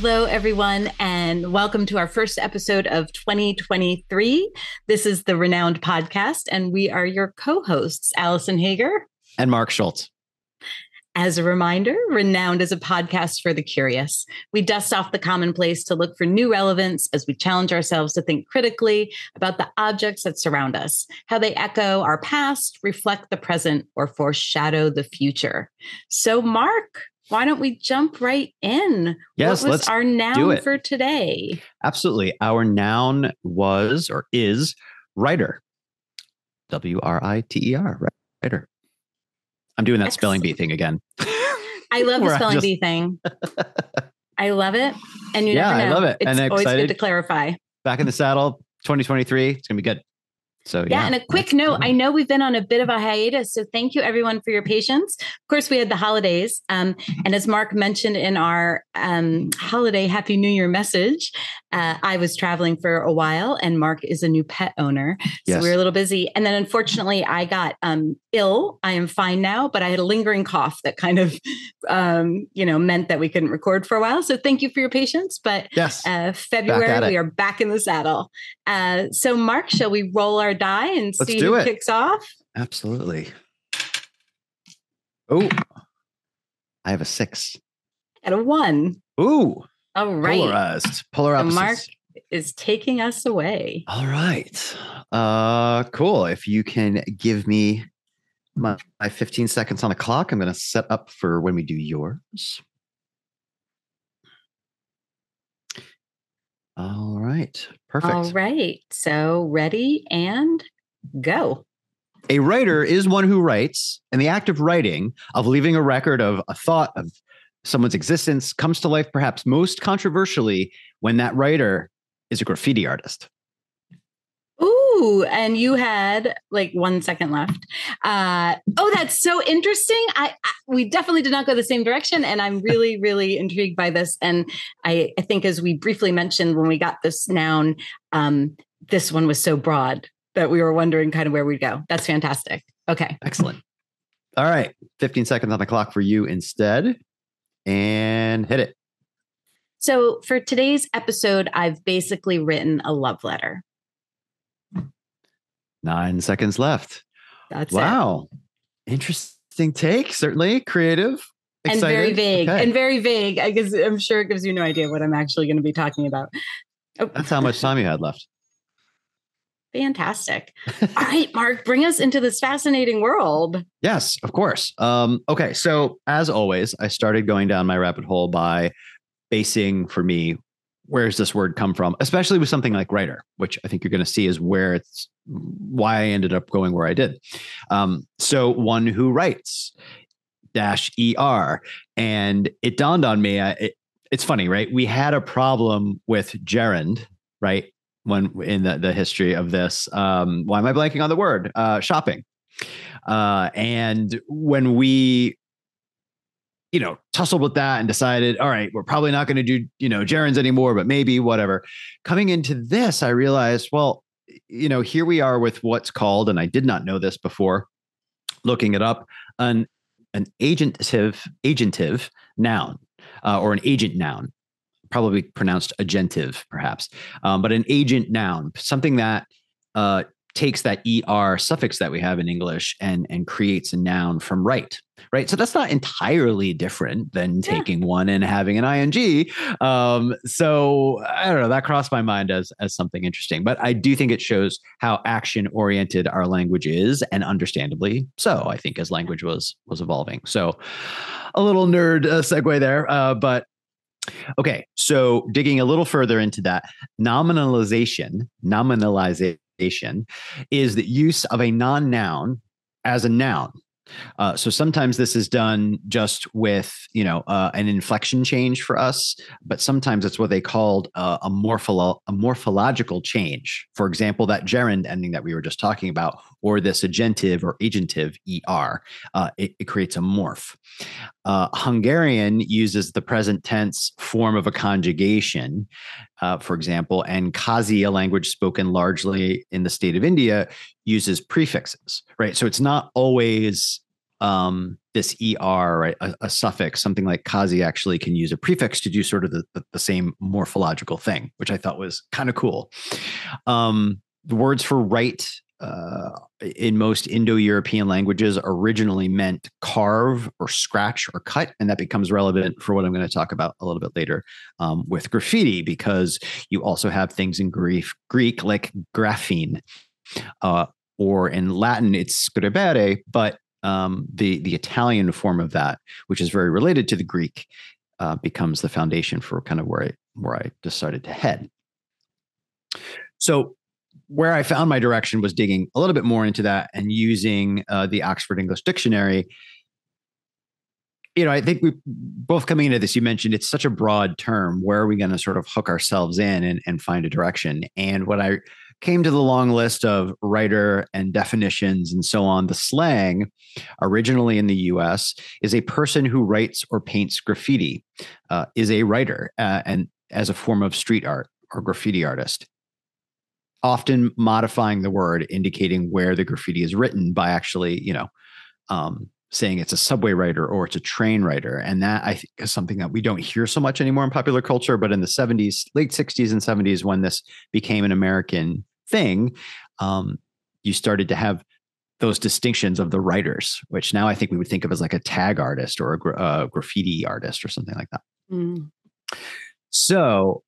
Hello, everyone, and welcome to our first episode of 2023. This is the ReNouned Podcast, and we are your co hosts, Alison Hager and Mark Schulz. As a reminder, ReNouned is a podcast for the curious. We dust off the commonplace to look for new relevance as we challenge ourselves to think critically about the objects that surround us, how they echo our past, reflect the present, or foreshadow the future. So, Mark, why don't we jump right in? Yes, what was let's our noun for today? Absolutely. Our noun was or is writer. W R I T E R, writer. I'm doing that Excellent. spelling bee thing again. I love the spelling just... bee thing. I love it. And you yeah, never know. I love it. It's and always excited. good to clarify. Back in the saddle, 2023. It's gonna be good. So yeah, yeah and a quick note: I know we've been on a bit of a hiatus, so thank you everyone for your patience. Of course, we had the holidays, um, and as Mark mentioned in our um, holiday Happy New Year message, uh, I was traveling for a while, and Mark is a new pet owner, so yes. we were a little busy. And then, unfortunately, I got um, ill. I am fine now, but I had a lingering cough that kind of, um, you know, meant that we couldn't record for a while. So thank you for your patience. But yes, uh, February we are back in the saddle. Uh, so, Mark, shall we roll our die and Let's see who it. kicks off? Absolutely. Oh, I have a six. And a one. Ooh. All right. Polarized. Polar opposites. Mark is taking us away. All right. Uh cool. If you can give me my, my 15 seconds on the clock, I'm going to set up for when we do yours. All right. Perfect. All right. So ready and go. A writer is one who writes, and the act of writing, of leaving a record of a thought of someone's existence, comes to life perhaps most controversially when that writer is a graffiti artist. Ooh, and you had like one second left. Uh, oh, that's so interesting. I, I, we definitely did not go the same direction, and I'm really, really intrigued by this. And I, I think, as we briefly mentioned when we got this noun, um, this one was so broad that we were wondering kind of where we'd go. That's fantastic. Okay, excellent. All right, 15 seconds on the clock for you instead, and hit it. So, for today's episode, I've basically written a love letter. Nine seconds left. That's wow. It. Interesting take. Certainly creative. Excited. And very vague. Okay. And very vague. I guess I'm sure it gives you no idea what I'm actually going to be talking about. Oh. That's how much time you had left. Fantastic. All right, Mark, bring us into this fascinating world. Yes, of course. Um, okay, so as always, I started going down my rabbit hole by basing for me where's this word come from, especially with something like writer, which I think you're going to see is where it's why I ended up going where I did. Um, so one who writes dash er, and it dawned on me. I, it, it's funny, right? We had a problem with gerund, right? When in the, the history of this, um, why am I blanking on the word? Uh, shopping. Uh, and when we you know, tussled with that and decided, all right, we're probably not going to do, you know, gerunds anymore, but maybe whatever. Coming into this, I realized, well, you know, here we are with what's called, and I did not know this before, looking it up, an an agentive agentive noun uh, or an agent noun, probably pronounced agentive, perhaps, um, but an agent noun, something that uh, takes that er suffix that we have in English and and creates a noun from right. Right. So that's not entirely different than yeah. taking one and having an ing. Um, so I don't know. That crossed my mind as as something interesting. But I do think it shows how action oriented our language is, and understandably so. I think as language was was evolving. So a little nerd uh, segue there, uh, but Okay, so digging a little further into that, nominalization, nominalization is the use of a non noun as a noun. Uh, so sometimes this is done just with you know uh, an inflection change for us, but sometimes it's what they called uh, a, morpholo- a morphological change. For example, that gerund ending that we were just talking about, or this agentive or agentive er, uh, it, it, creates a morph. Uh, Hungarian uses the present tense form of a conjugation, uh, for example, and Khasi, a language spoken largely in the state of India, uses prefixes, right? So it's not always um, this er, right, a, a, suffix, something like khasi actually can use a prefix to do sort of the, the, the same morphological thing, which I thought was kind of cool. Um, the words for write uh, in most Indo-European languages originally meant carve or scratch or cut, and that becomes relevant for what I'm going to talk about a little bit later um, with graffiti, because you also have things in Greek, Greek like graphein, uh, or in Latin it's scribere, but um, the the Italian form of that, which is very related to the Greek, uh, becomes the foundation for kind of where I where I decided to head. So where I found my direction was digging a little bit more into that and using uh, the Oxford English Dictionary. You know, I think we both coming into this, you mentioned it's such a broad term. Where are we going to sort of hook ourselves in and, and find a direction? And when I came to the long list of writer and definitions and so on, the slang originally in the US is a person who writes or paints graffiti, uh, is a writer uh, and as a form of street art or graffiti artist often modifying the word, indicating where the graffiti is written by actually, you know, um, saying it's a subway writer or it's a train writer. And that I think is something that we don't hear so much anymore in popular culture. But in the 70s, late 60s and 70s, when this became an American thing, um, you started to have those distinctions of the writers, which now I think we would think of as like a tag artist or a gra- uh, graffiti artist or something like that. Mm. So,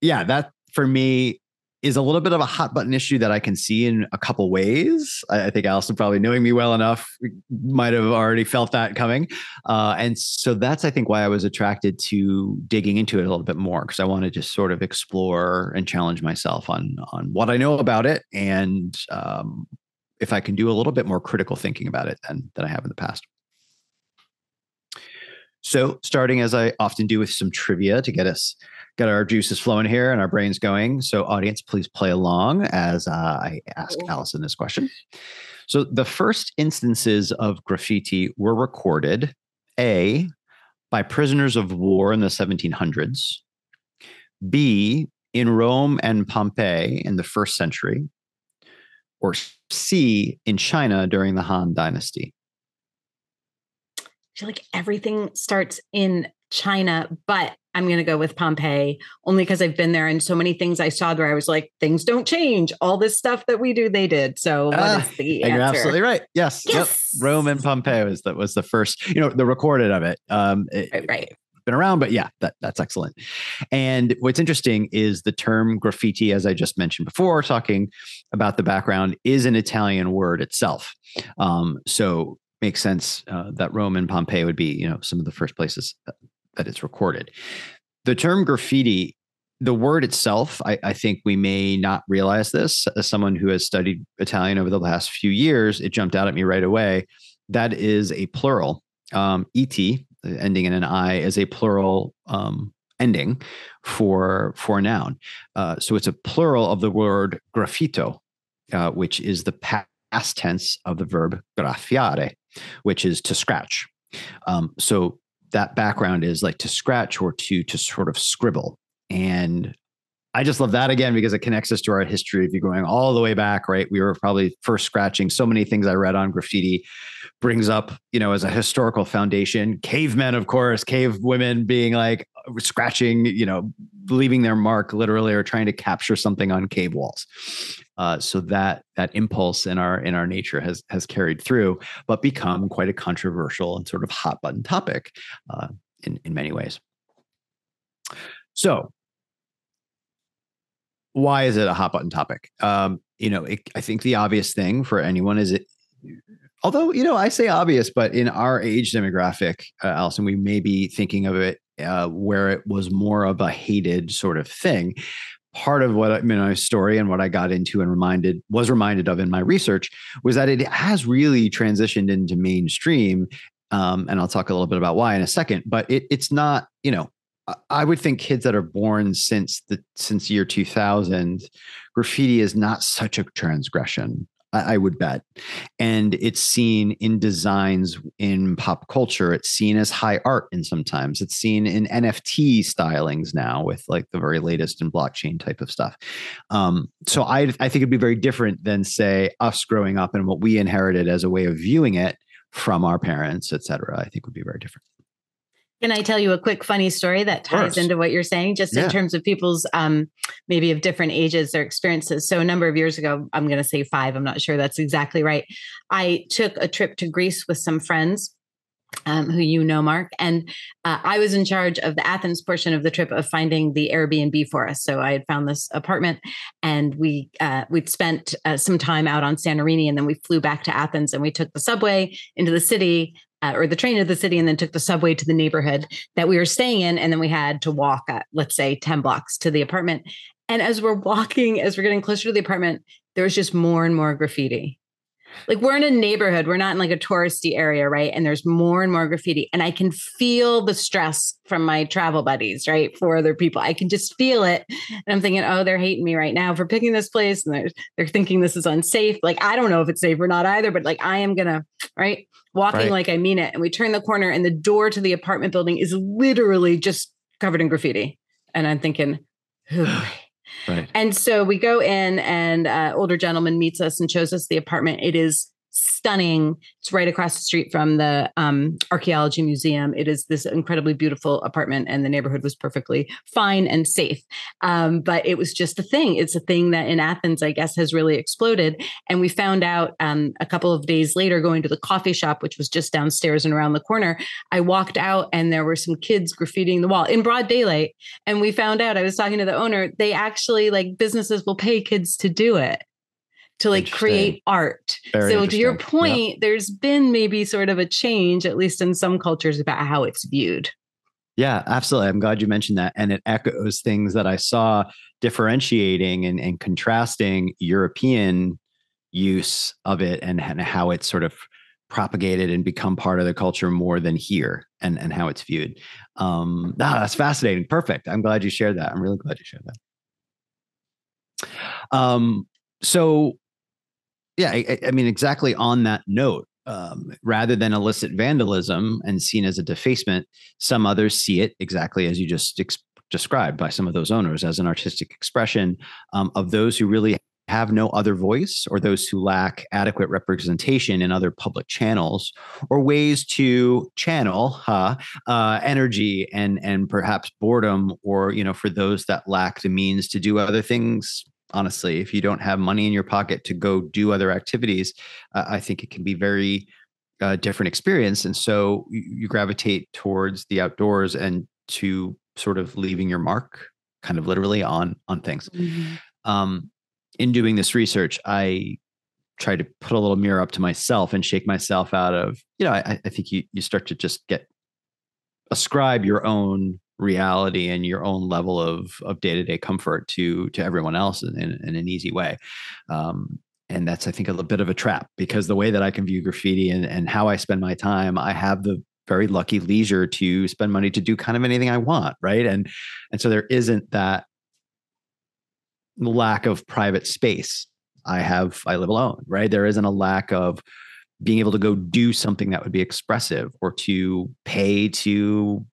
yeah, that for me is a little bit of a hot button issue that I can see in a couple ways. I, think Alison, probably knowing me well enough, might have already felt that coming. Uh, and so that's, I think, why I was attracted to digging into it a little bit more because I wanted to sort of explore and challenge myself on on what I know about it and um, if I can do a little bit more critical thinking about it than than I have in the past. So, starting as I often do with some trivia to get us get our juices flowing here and our brains going. So, audience, please play along as uh, I ask Alison this question. So, the first instances of graffiti were recorded A, by prisoners of war in the 1700s, B, in Rome and Pompeii in the first century, or C, in China during the Han Dynasty. I feel like everything starts in China, but I'm going to go with Pompeii only because I've been there and so many things I saw there. I was like, things don't change. All this stuff that we do, they did. So the You're absolutely right. Yes. yes. Yep. Rome and Pompeii was that was the first, you know, the recorded of it. Um, it, right. right. Been around, but yeah, that, that's excellent. And what's interesting is the term graffiti, as I just mentioned before, talking about the background, is an Italian word itself. Um, so makes sense uh, that Rome and Pompeii would be, you know, some of the first places that it's recorded. The term graffiti, the word itself, I, I, think we may not realize this. As someone who has studied Italian over the last few years, it jumped out at me right away. That is a plural. Um, et, ending in an i, is a plural um, ending for for a noun. Uh, so it's a plural of the word graffito, uh, which is the past tense of the verb graffiare, which is to scratch. Um, so that background is like to scratch or to to sort of scribble and I just love that again because it connects us to our history. If you're going all the way back, right? We were probably first scratching so many things I read on graffiti brings up, you know, as a historical foundation. Cavemen, of course, cave women being like scratching, you know, leaving their mark literally or trying to capture something on cave walls. Uh, so that that impulse in our in our nature has has carried through, but become quite a controversial and sort of hot button topic uh, in in many ways. So why is it a hot button topic? Um, you know, it, I think the obvious thing for anyone is it. Although you know, I say obvious, but in our age demographic, uh, Alison, we may be thinking of it uh, where it was more of a hated sort of thing. Part of what I mean, my story and what I got into and reminded was reminded of in my research was that it has really transitioned into mainstream. Um, and I'll talk a little bit about why in a second. But it, it's not, you know, I would think kids that are born since the since year 2000, graffiti is not such a transgression. I, I would bet, and it's seen in designs in pop culture. It's seen as high art, and sometimes it's seen in NFT stylings now with like the very latest in blockchain type of stuff. Um, so I I think it'd be very different than say us growing up and what we inherited as a way of viewing it from our parents, et cetera, I think would be very different. Can I tell you a quick funny story that ties into what you're saying, just yeah. in terms of people's um, maybe of different ages, their experiences? So, a number of years ago, I'm going to say five, I'm not sure that's exactly right. I took a trip to Greece with some friends um, who you know, Mark. And uh, I was in charge of the Athens portion of the trip of finding the Airbnb for us. So I had found this apartment, and we uh, we'd spent uh, some time out on Santorini, and then we flew back to Athens, and we took the subway into the city. Uh, or the train to the city, and then took the subway to the neighborhood that we were staying in, and then we had to walk, at, let's say, ten blocks to the apartment. And as we're walking, as we're getting closer to the apartment, there was just more and more graffiti like we're in a neighborhood we're not in like a touristy area right? And there's more and more graffiti and i can feel the stress from my travel buddies right? For other people. I can just feel it. And i'm thinking oh they're hating me right now for picking this place and they're, they're thinking this is unsafe. Like i don't know if it's safe or not either but like i am gonna right? Walking right. like i mean it and we turn the corner and the door to the apartment building is literally just covered in graffiti. And i'm thinking Right. And so we go in, and uh, older gentleman meets us and shows us the apartment. It is stunning. It's right across the street from the um, archaeology museum. It is this incredibly beautiful apartment, and the neighborhood was perfectly fine and safe. Um, but it was just a thing. It's a thing that in Athens, I guess, has really exploded. And we found out um, a couple of days later, going to the coffee shop, which was just downstairs and around the corner. I walked out, and there were some kids graffitiing the wall in broad daylight. And we found out. I was talking to the owner. They actually like businesses will pay kids to do it to like create art. Very so to your point, yeah. there's been maybe sort of a change, at least in some cultures, about how it's viewed. Yeah, absolutely. I'm glad you mentioned that. And it echoes things that I saw differentiating and, and contrasting European use of it and, and how it's sort of propagated and become part of the culture more than here and, and how it's viewed. Um, ah, that's fascinating. Perfect. I'm glad you shared that. I'm really glad you shared that. Um, so yeah, I, I mean, exactly on that note, um, rather than illicit vandalism and seen as a defacement, some others see it exactly as you just ex- described by some of those owners as an artistic expression um, of those who really have no other voice or those who lack adequate representation in other public channels or ways to channel huh, uh, energy and and perhaps boredom or you know for those that lack the means to do other things honestly if you don't have money in your pocket to go do other activities uh, i think it can be very uh, different experience and so you, you, gravitate towards the outdoors and to sort of leaving your mark kind of literally on on things mm-hmm. um, in doing this research i tried to put a little mirror up to myself and shake myself out of you know i, I think you you start to just get ascribe your own reality and your own level of of day-to-day comfort to to everyone else in, in, in an easy way. Um, and that's i think a little bit of a trap because the way that i can view graffiti and, and how i spend my time i have the very lucky leisure to spend money to do kind of anything i want right? And and so there isn't that lack of private space i have i live alone right? There isn't a lack of being able to go do something that would be expressive or to pay to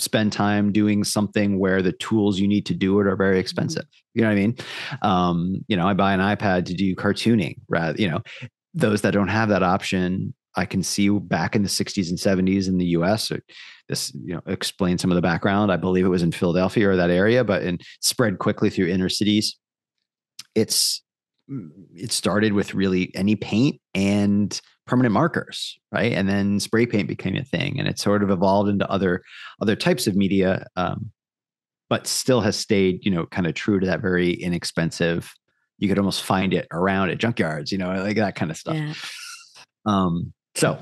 spend time doing something where the tools you need to do it are very mm-hmm. expensive. You know what I mean? Um, you know, I buy an iPad to do cartooning rather, you know, those that don't have that option, I can see back in the 60s and 70s in the US. This, you know, explains some of the background. I believe it was in Philadelphia or that area, but and spread quickly through inner cities. It's mm, it started with really any paint and permanent markers right and then spray paint became a thing and it sort of evolved into other other types of media um, but still has stayed you know kind of true to that very inexpensive you could almost find it around at junkyards you know like that kind of stuff yeah. um so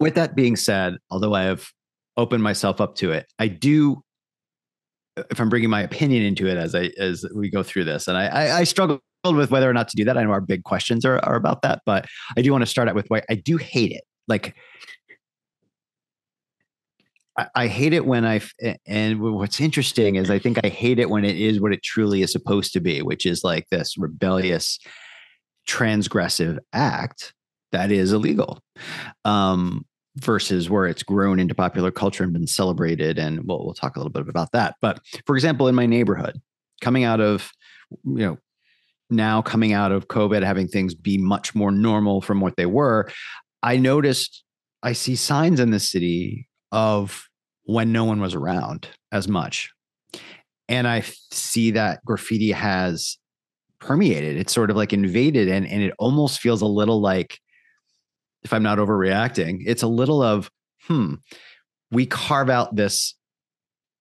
with that being said although i have opened myself up to it i do if i'm bringing my opinion into it as i as we go through this and i i, I struggle with whether or not to do that. I know our big questions are, are about that, but I do want to start out with why I do hate it. Like, I, I hate it when I, and what's interesting is I think I hate it when it is what it truly is supposed to be, which is like this rebellious, transgressive act that is illegal. Um, versus where it's grown into popular culture and been celebrated. And we'll, we'll talk a little bit about that. But for example, in my neighborhood, coming out of, you know, now coming out of COVID, having things be much more normal from what they were, I noticed I see signs in the city of when no one was around as much. And I see that graffiti has permeated. It's sort of like invaded and, and it almost feels a little like, if I'm not overreacting, it's a little of, hmm, we carve out this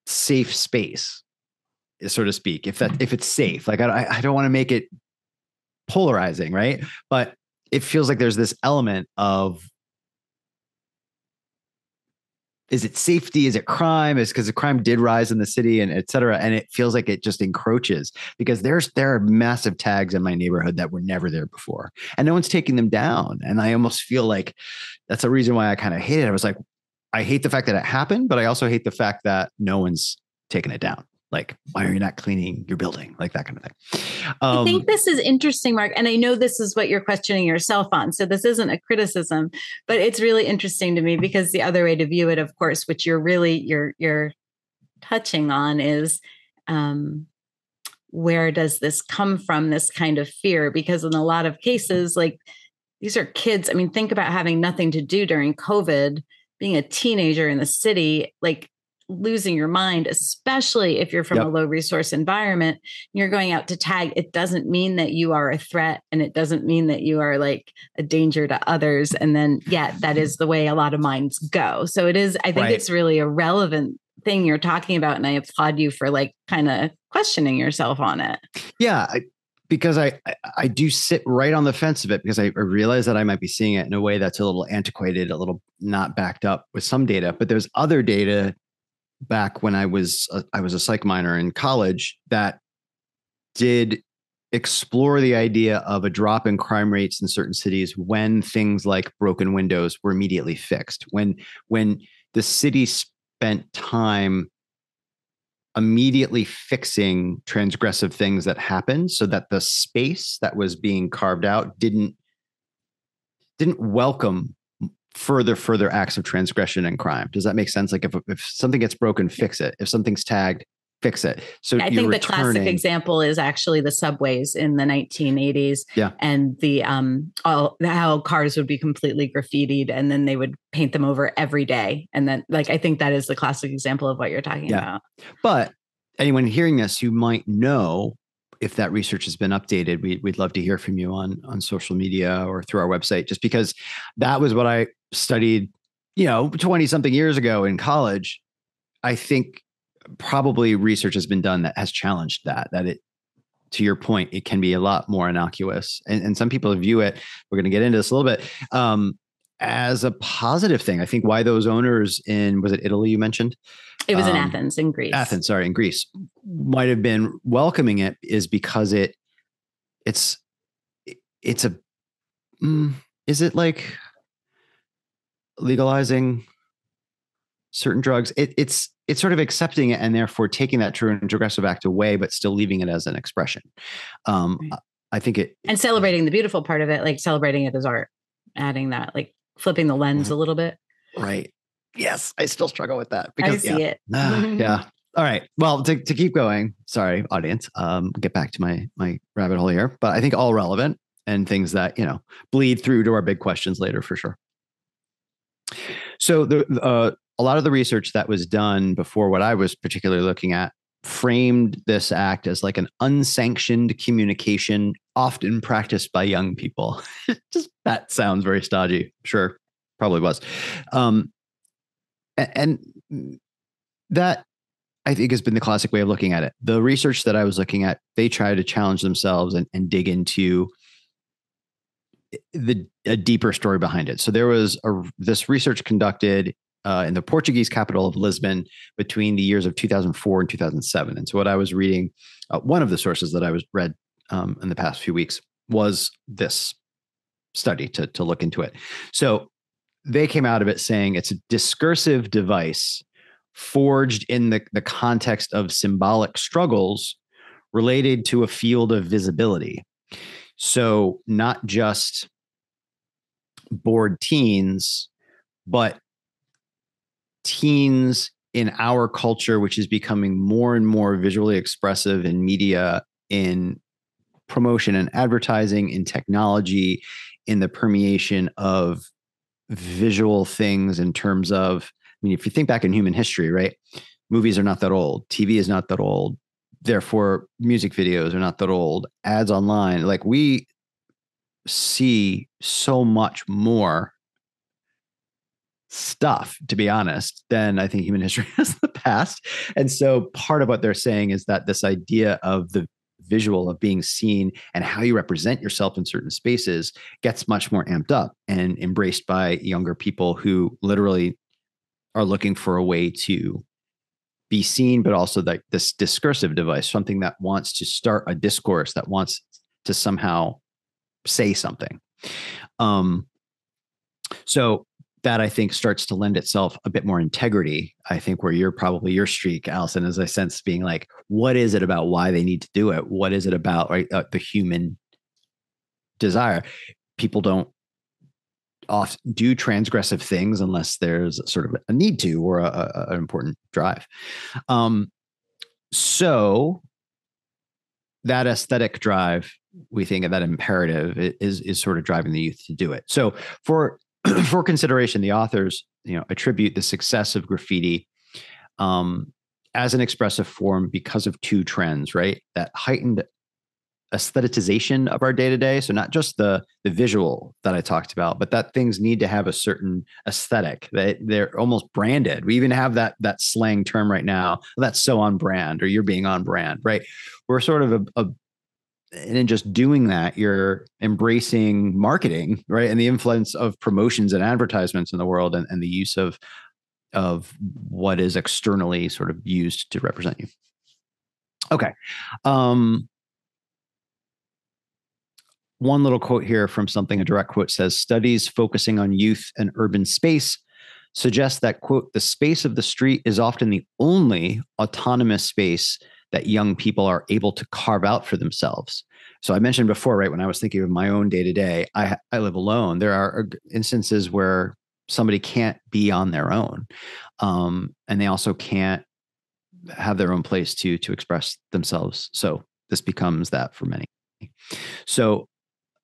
safe space, so to speak, if that if it's safe. Like I, I don't want to make it polarizing, right? But it feels like there's this element of is it safety? Is it crime? Is because the crime did rise in the city and et cetera. And it feels like it just encroaches because there's there are massive tags in my neighborhood that were never there before. And no one's taking them down. And I almost feel like that's a reason why I kind of hate it. I was like, I hate the fact that it happened, but I also hate the fact that no one's taken it down like why are you not cleaning your building? Like that kind of thing. Um, i think um, this is interesting mark and i know this is what you're questioning yourself on so this isn't a criticism but it's really interesting to me because the other way to view it of course which you're really you're you're touching on is um where does this come from this kind of fear? Because in a lot of cases like these are kids i mean think about having nothing to do during covid being a teenager in the city like losing your mind, especially if you're from yep. a low resource environment. You're going out to tag. It doesn't mean that you are a threat and it doesn't mean that you are like a danger to others. And then, yeah, that is the way a lot of minds go. So it is, I think right. it's really a relevant thing you're talking about. And I applaud you for like kind of questioning yourself on it. Yeah. I, because I, I, I do sit right on the fence of it because I, I realize that I might be seeing it in a way that's a little antiquated, a little not backed up with some data, but there's other data back when I was a, I was a psych minor in college that did explore the idea of a drop in crime rates in certain cities when things like broken windows were immediately fixed when when the city spent time immediately fixing transgressive things that happened so that the space that was being carved out didn't didn't welcome further further acts of transgression and crime. Does that make sense? Like if, if something gets broken fix it. If something's tagged fix it. So i think the classic example is actually the subways in the 1980s yeah. and the um all how cars would be completely graffitied and then they would paint them over every day. And then like i think that is the classic example of what you're talking yeah. about. But anyone hearing this who might know if that research has been updated, we, would love to hear from you on on social media or through our website, just because that was what I studied, you know, 20 something years ago in college. I think probably research has been done that has challenged that, that it, to your point, it can be a lot more innocuous. And, and some people view it, we're going to get into this a little bit, um, as a positive thing. I think why those owners in, was it Italy you mentioned? It was um, in Athens, in Greece. Athens, sorry, in Greece, might have been welcoming it is because it, it's, it's a, mm, is it like legalizing certain drugs? It, it's, it's sort of accepting it and therefore taking that true and progressive act away, but still leaving it as an expression. Um, right. I think it and celebrating the beautiful part of it, like celebrating it as art, adding that, like flipping the lens a little bit. Right yes, I still struggle with that because I see yeah. it. yeah. All right. Well, to, to keep going, sorry, audience. Um, get back to my my rabbit hole here, but I think all relevant and things that you know bleed through to our big questions later for sure. So the uh, a lot of the research that was done before what I was particularly looking at framed this act as like an unsanctioned communication often practiced by young people. Just that sounds very stodgy. Sure, probably was. Um, and that I think has been the classic way of looking at it. The research that I was looking at, they try to challenge themselves and, and dig into the a deeper story behind it. So there was a, this research conducted uh, in the Portuguese capital of Lisbon between the years of 2004 and 2007. And so what I was reading, uh, one of the sources that I was read um, in the past few weeks was this study to to look into it. So they came out of it saying it's a discursive device forged in the, the context of symbolic struggles related to a field of visibility. So, not just bored teens, but teens in our culture, which is becoming more and more visually expressive in media, in promotion and advertising, in technology, in the permeation of visual things in terms of, I mean, if you think back in human history, right? Movies are not that old, TV is not that old. Therefore, music videos are not that old, ads online. Like we see so much more stuff, to be honest, than I think human history has the past. And so part of what they're saying is that this idea of the visual of being seen and how you represent yourself in certain spaces gets much more amped up and embraced by younger people who literally are looking for a way to be seen, but also like this discursive device, something that wants to start a discourse that wants to somehow say something. Um, so that I think starts to lend itself a bit more integrity. I think where you're probably your streak, Alison, as I sense being like, what is it about why they need to do it? What is it about right uh, the human desire? People don't often do transgressive things unless there's sort of a need to or a, a, an important drive. Um, so that aesthetic drive, we think of that imperative is is sort of driving the youth to do it. So for for consideration, the authors, you know, attribute the success of graffiti um, as an expressive form because of two trends, right? That heightened aestheticization of our day to day. So not just the the visual that I talked about, but that things need to have a certain aesthetic. They they're almost branded. We even have that that slang term right now. That's so on brand, or you're being on brand, right? We're sort of a, a and in just doing that, you're embracing marketing, right? And the influence of promotions and advertisements in the world and, and the use of of what is externally sort of used to represent you. Okay. Um, one little quote here from something, a direct quote says studies focusing on youth and urban space suggest that, quote, the space of the street is often the only autonomous space that young people are able to carve out for themselves. So I mentioned before, right, when I was thinking of my own day to day, I I live alone. There are instances where somebody can't be on their own, um, and they also can't have their own place to to express themselves. So this becomes that for many. So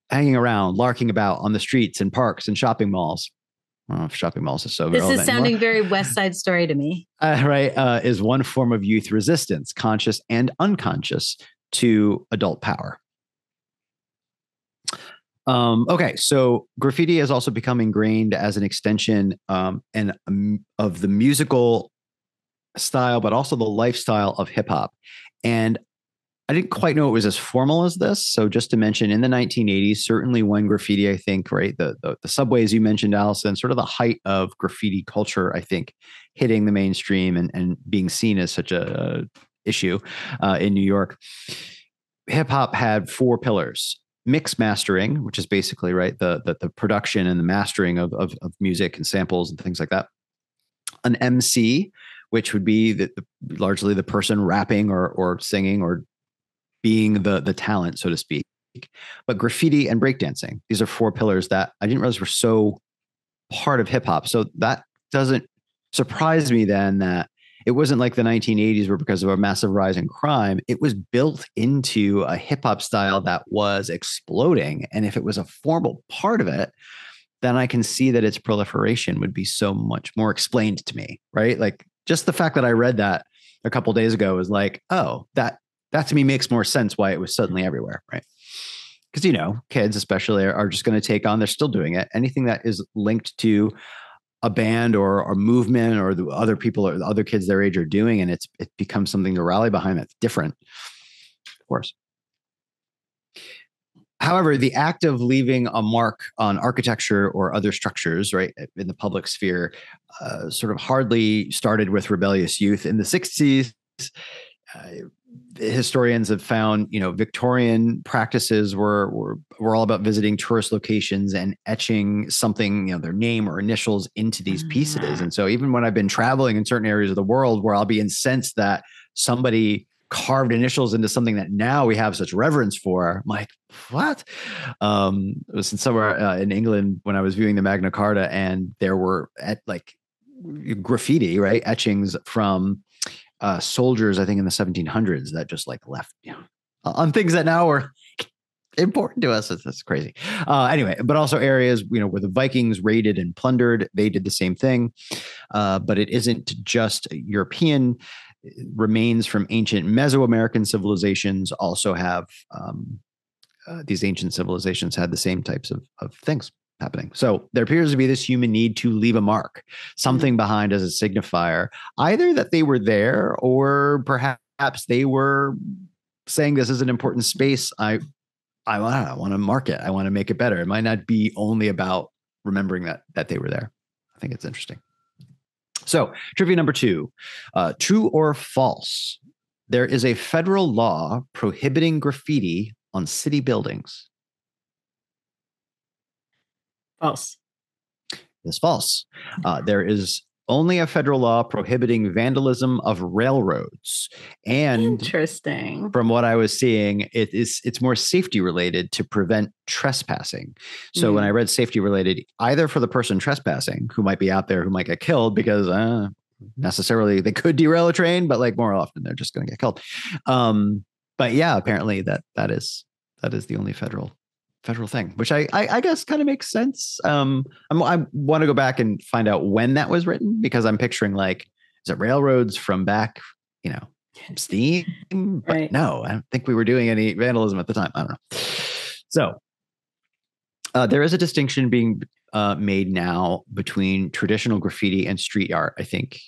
hanging around, larking about on the streets and parks and shopping malls, I don't know if shopping malls are so. This is sounding anymore. very West Side Story to me. Uh, right, uh, is one form of youth resistance, conscious and unconscious, to adult power. Um, okay, so graffiti has also become ingrained as an extension um, and um, of the musical style, but also the lifestyle of hip hop. And I didn't quite know it was as formal as this. So just to mention, in the 1980s, certainly when graffiti, I think, right, the, the, the subways you mentioned, Alison, sort of the height of graffiti culture, I think, hitting the mainstream and, and being seen as such a issue uh, in New York. Hip hop had four pillars: mix mastering, which is basically right the the, the production and the mastering of, of, of music and samples and things like that. An MC, which would be the, the, largely the person rapping or or singing or being the the talent, so to speak. But graffiti and breakdancing, these are four pillars that I didn't realize were so part of hip hop. So that doesn't surprise me then that it wasn't like the 1980s where because of a massive rise in crime, it was built into a hip hop style that was exploding. And if it was a formal part of it, then I can see that its proliferation would be so much more explained to me, right? Like just the fact that I read that a couple days ago was like, oh, that that to me makes more sense why it was suddenly everywhere, right? Because you know, kids especially are, are just going to take on. They're still doing it. Anything that is linked to a band or a movement or the other people or the other kids their age are doing, and it's it becomes something to rally behind. That's different, of course. However, the act of leaving a mark on architecture or other structures, right, in the public sphere, uh, sort of hardly started with rebellious youth in the 60s. Uh, historians have found, you know, Victorian practices were, were were all about visiting tourist locations and etching something, you know, their name or initials into these pieces. Mm. And so even when I've been traveling in certain areas of the world where I'll be incensed that somebody carved initials into something that now we have such reverence for. I'm like, what? Um, it was somewhere uh, in England when I was viewing the Magna Carta, and there were at like graffiti, right, etchings from uh, soldiers, I think in the 1700s, that just like left you know, on things that now are important to us. It's, crazy. Uh, anyway, but also areas you know where the Vikings raided and plundered, they did the same thing. Uh, but it isn't just European remains from ancient Mesoamerican civilizations. Also have um, uh, these ancient civilizations had the same types of, of things happening. So there appears to be this human need to leave a mark, something mm-hmm. behind as a signifier, either that they were there or perhaps they were saying this is an important space. I I want I want to mark it. I want to make it better. It might not be only about remembering that that they were there. I think it's interesting. So, trivia number two uh, true or false? There is a federal law prohibiting graffiti on city buildings. False. It's false. Uh, there is only a federal law prohibiting vandalism of railroads. And interesting. From what I was seeing, it is it's more safety related to prevent trespassing. So mm. when I read safety related, either for the person trespassing who might be out there who might get killed because uh, necessarily they could derail a train, but like more often they're just going to get killed. Um, but yeah, apparently that that is that is the only federal federal thing, which I I, I guess kind of makes sense. Um, I'm, i want to go back and find out when that was written because I'm picturing like is it railroads from back, you know, steam? But right. no, I don't think we were doing any vandalism at the time. I don't know. So uh, there is a distinction being uh, made now between traditional graffiti and street art. I think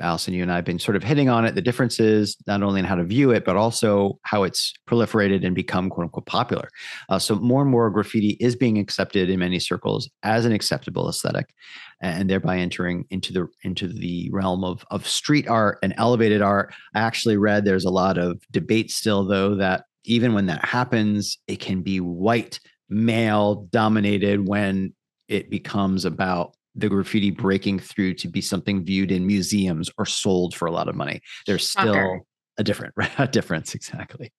Alison, you and I have been sort of hitting on it. The differences not only in how to view it, but also how it's proliferated and become quote unquote popular. Uh, so more and more graffiti is being accepted in many circles as an acceptable aesthetic, and thereby entering into the into the realm of of street art and elevated art. I actually read there's a lot of debate still, though, that even when that happens, it can be white male dominated when it becomes about the graffiti breaking through to be something viewed in museums or sold for a lot of money. There's still a different a difference exactly.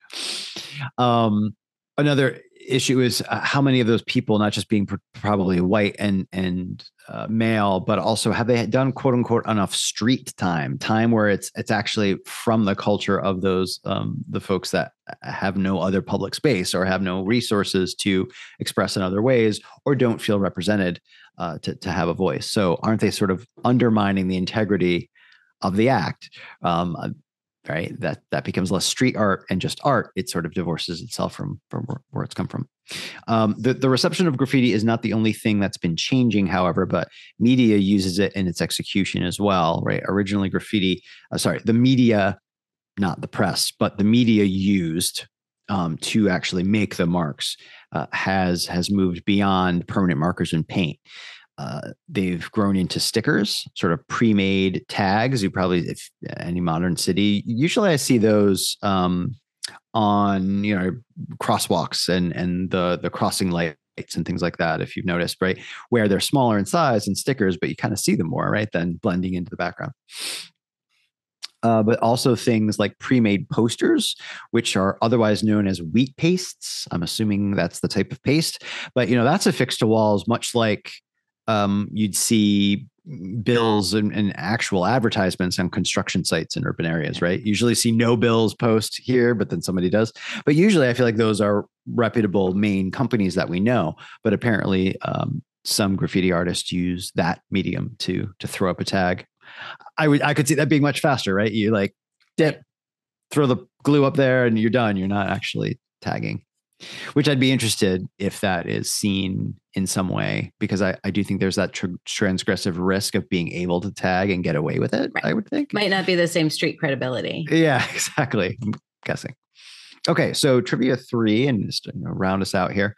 Um, another issue is uh, how many of those people, not just being pr- probably white and and uh, male, but also have they done quote unquote enough street time, time where it's it's actually from the culture of those um, the folks that have no other public space or have no resources to express in other ways or don't feel represented uh, to to have a voice. So aren't they sort of undermining the integrity of the act? Um, right? That that becomes less street art and just art. It sort of divorces itself from from where, it's come from. Um, the, the reception of graffiti is not the only thing that's been changing however but media uses it in its execution as well right? Originally graffiti uh, sorry the media not the press but the media used um, to actually make the marks uh, has has moved beyond permanent markers and paint uh, they've grown into stickers, sort of pre-made tags. You probably, if any modern city, usually I see those um, on you know crosswalks and and the the crossing lights and things like that. If you've noticed, right, where they're smaller in size and stickers, but you kind of see them more, right, than blending into the background. Uh, but also things like pre-made posters, which are otherwise known as wheat pastes. I'm assuming that's the type of paste, but you know that's affixed to walls, much like um, you'd see bills and, and, actual advertisements on construction sites in urban areas, right? Usually see no bills post here, but then somebody does. But usually I feel like those are reputable main companies that we know. But apparently um, some graffiti artists use that medium to to throw up a tag. I would I could see that being much faster, right? You like dip, throw the glue up there and you're done. You're not actually tagging which I'd be interested if that is seen in some way because I, I do think there's that tr- transgressive risk of being able to tag and get away with it. Right. I would think might not be the same street credibility. Yeah, exactly. I'm guessing. Okay, so trivia three, and just you know, round us out here.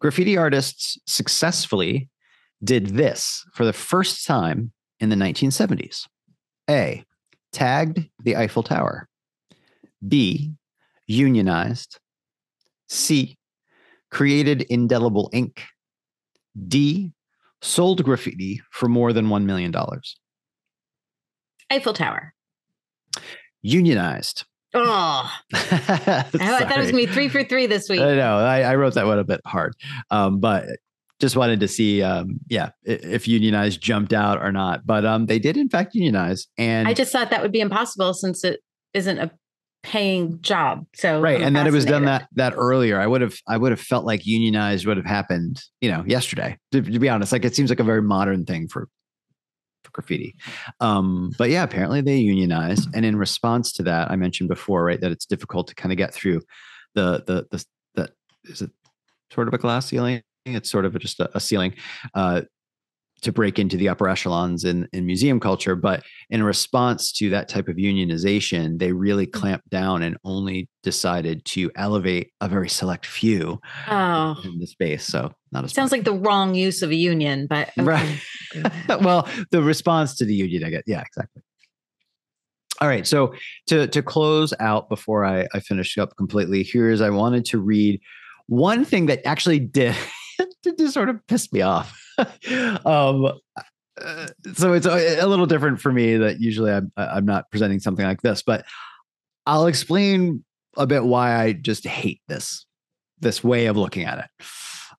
Graffiti artists successfully did this for the first time in the 1970s. A. Tagged the Eiffel Tower. B. Unionized. C. Created indelible ink. D. Sold graffiti for more than $1 million. Eiffel Tower. Unionized. Oh, I thought it was going to be three for three this week. I know. I, I wrote that one a bit hard, um, but just wanted to see, um, yeah, if unionized jumped out or not. But um, they did, in fact, unionize. And I just thought that would be impossible since it isn't a paying job. So right, I'm and then it was done that that earlier. I would have I would have felt like unionized would have happened, you know, yesterday. To, to be honest, like it seems like a very modern thing for for graffiti. Um, but yeah, apparently they unionized, and in response to that, I mentioned before, right, that it's difficult to kind of get through the the the the is it sort of a glass ceiling? It's sort of just a, a ceiling. Uh, to break into the upper echelons in, in museum culture. But in response to that type of unionization, they really Mm. clamped down and only decided to elevate a very select few Oh, in the space. So not as sounds like the wrong use of a union, but okay. Right. Well, the response to the union, I get. Yeah, exactly. All right. So to to close out before I, I finish up completely, here's I wanted to read one thing that actually did did just sort of piss me off. um, uh, so it's a, a little different for me that usually I'm I'm not presenting something like this, but I'll explain a bit why I just hate this this way of looking at it.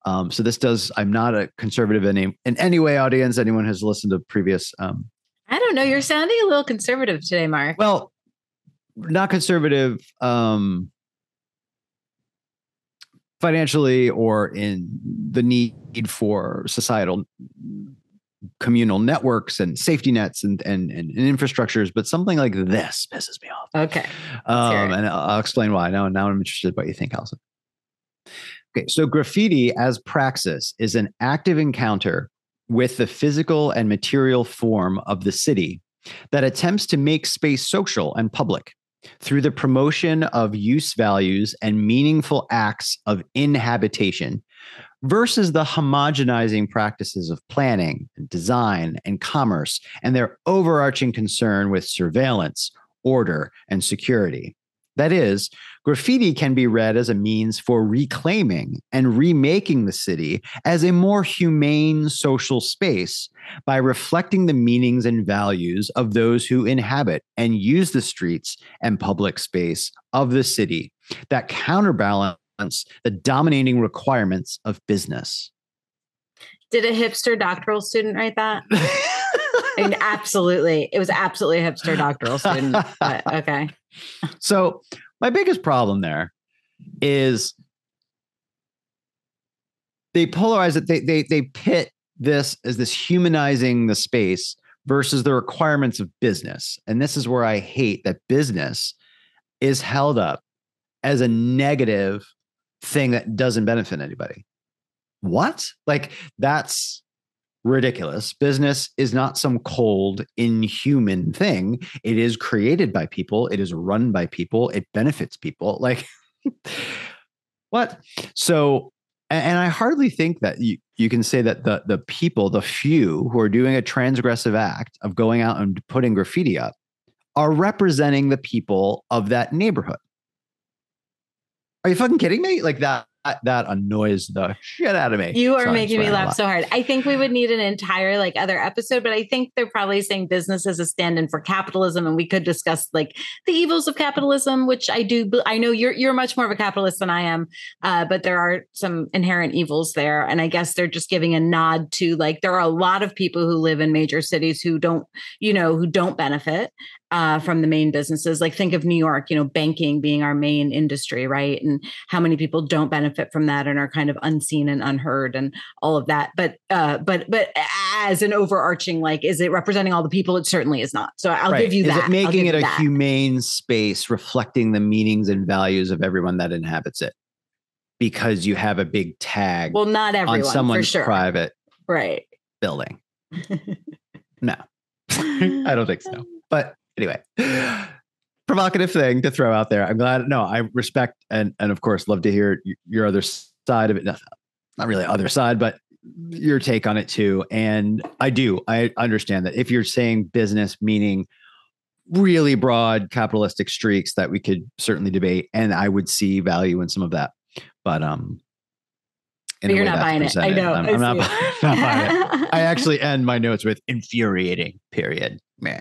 Um, so this does. I'm not a conservative in any, in any way. Audience, anyone has listened to previous. Um, I don't know. You're sounding a little conservative today, Mark. well, not conservative um, financially or in the need for societal communal networks and safety nets and, and and infrastructures, but something like this pisses me off. Okay. Um, and I'll I'll explain why. Now, now I'm interested in what you think, Alison. Okay, so graffiti as praxis is an active encounter with the physical and material form of the city that attempts to make space social and public through the promotion of use values and meaningful acts of inhabitation versus the homogenizing practices of planning, design, and commerce, and their overarching concern with surveillance, order, and security. That is, graffiti can be read as a means for reclaiming and remaking the city as a more humane social space by reflecting the meanings and values of those who inhabit and use the streets and public space of the city that counterbalance the dominating requirements of business. Did a hipster doctoral student write that? I mean, absolutely. It was absolutely a hipster doctoral student. But okay. so my biggest problem there is they polarize it they they they pit this as this humanizing the space versus the requirements of business and this is where i hate that business is held up as a negative thing that doesn't benefit anybody what like that's ridiculous. Business is not some cold inhuman thing. It is created by people. It is run by people. It benefits people. Like what? So and i hardly think that you, you can say that the the people the few who are doing a transgressive act of going out and putting graffiti up are representing the people of that neighborhood. Are you fucking kidding me? Like that that annoys the shit out of me You are I'm making me laugh so hard. I think we would need an entire like other episode, but I think they're probably saying business is a stand-in for capitalism, and we could discuss like the evils of capitalism, which I do. I know you're you're much more of a capitalist than I am, uh, but there are some inherent evils there, and I guess they're just giving a nod to like there are a lot of people who live in major cities who don't, you know, who don't benefit uh, from the main businesses. Like think of New York, you know, banking being our main industry, right? And how many people don't benefit from that and are kind of unseen and unheard and all of that. But uh, but but as an overarching, like, is it representing all the people? It certainly is not. So I'll Right. give you Is that. it making it a that. humane space reflecting the meanings and values of everyone that inhabits it? Because you have a big tag Well, not on everyone for someone's sure. private Right. building. No, I don't think so. But anyway, provocative thing to throw out there. I'm glad. No, I respect and and of course love to hear your other side of it. Not, not really other side, but your take on it too. And I do. I understand that if you're saying business meaning really broad capitalistic streaks that we could certainly debate, and I would see value in some of that. But um, But you're not buying it. I know. I'm, I I'm not, not buying it. I actually end my notes with infuriating, period. Meh.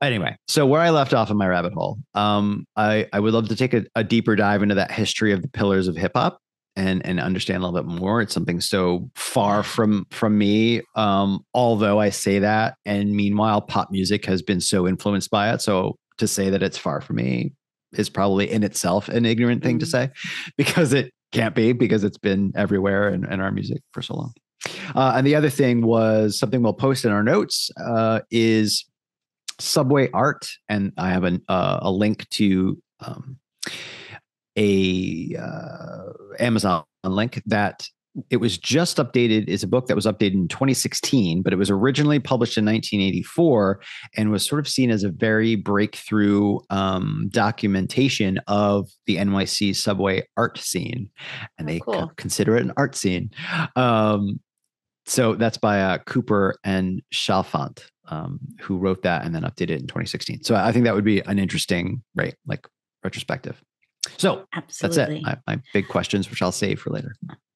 Anyway, so where I left off in my rabbit hole, um, I, I would love to take a, a deeper dive into that history of the pillars of hip hop and and understand a little bit more. It's something so far from from me. Um, although I say that, and meanwhile, pop music has been so influenced by it. So to say that it's far from me is probably in itself an ignorant thing to Mm-hmm. say because it can't be because it's been everywhere in, in our music for so long. Uh, and the other thing was something we'll post in our notes uh, is Subway Art, and I have an, uh, a link to um, a uh, Amazon link that it was just updated. Is a book that was updated in 2016, but it was originally published in 1984 and was sort of seen as a very breakthrough um, documentation of the NYC subway art scene, and Oh, they cool. co- consider it an art scene. Um, so that's by uh, Cooper and Chalfant, um, who wrote that and then updated it in 2016. So I think that would be an interesting, right, like retrospective. So Absolutely. that's it. I, my big questions, which I'll save for later.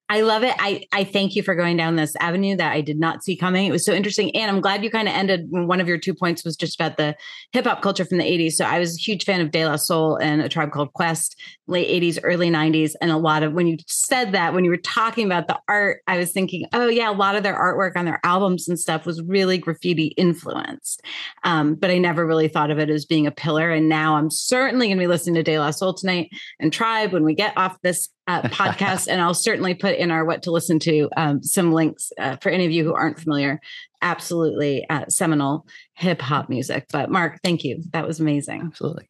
I love it. I, I thank you for going down this avenue that I did not see coming. It was so interesting. And I'm glad you kind of ended one of your two points was just about the hip hop culture from the 80s. So I was a huge fan of De La Soul and a tribe called Quest, late 80s, early 90s. And a lot of when you said that, when you were talking about the art, I was thinking, oh, yeah, a lot of their artwork on their albums and stuff was really graffiti influenced. Um, but I never really thought of it as being a pillar. And now I'm certainly going to be listening to De La Soul tonight and Tribe when we get off this uh, podcast. and I'll certainly put in our what to listen to um, some links uh, for any of you who aren't familiar. Absolutely uh, seminal hip hop music. But Mark, thank you. That was amazing. Absolutely.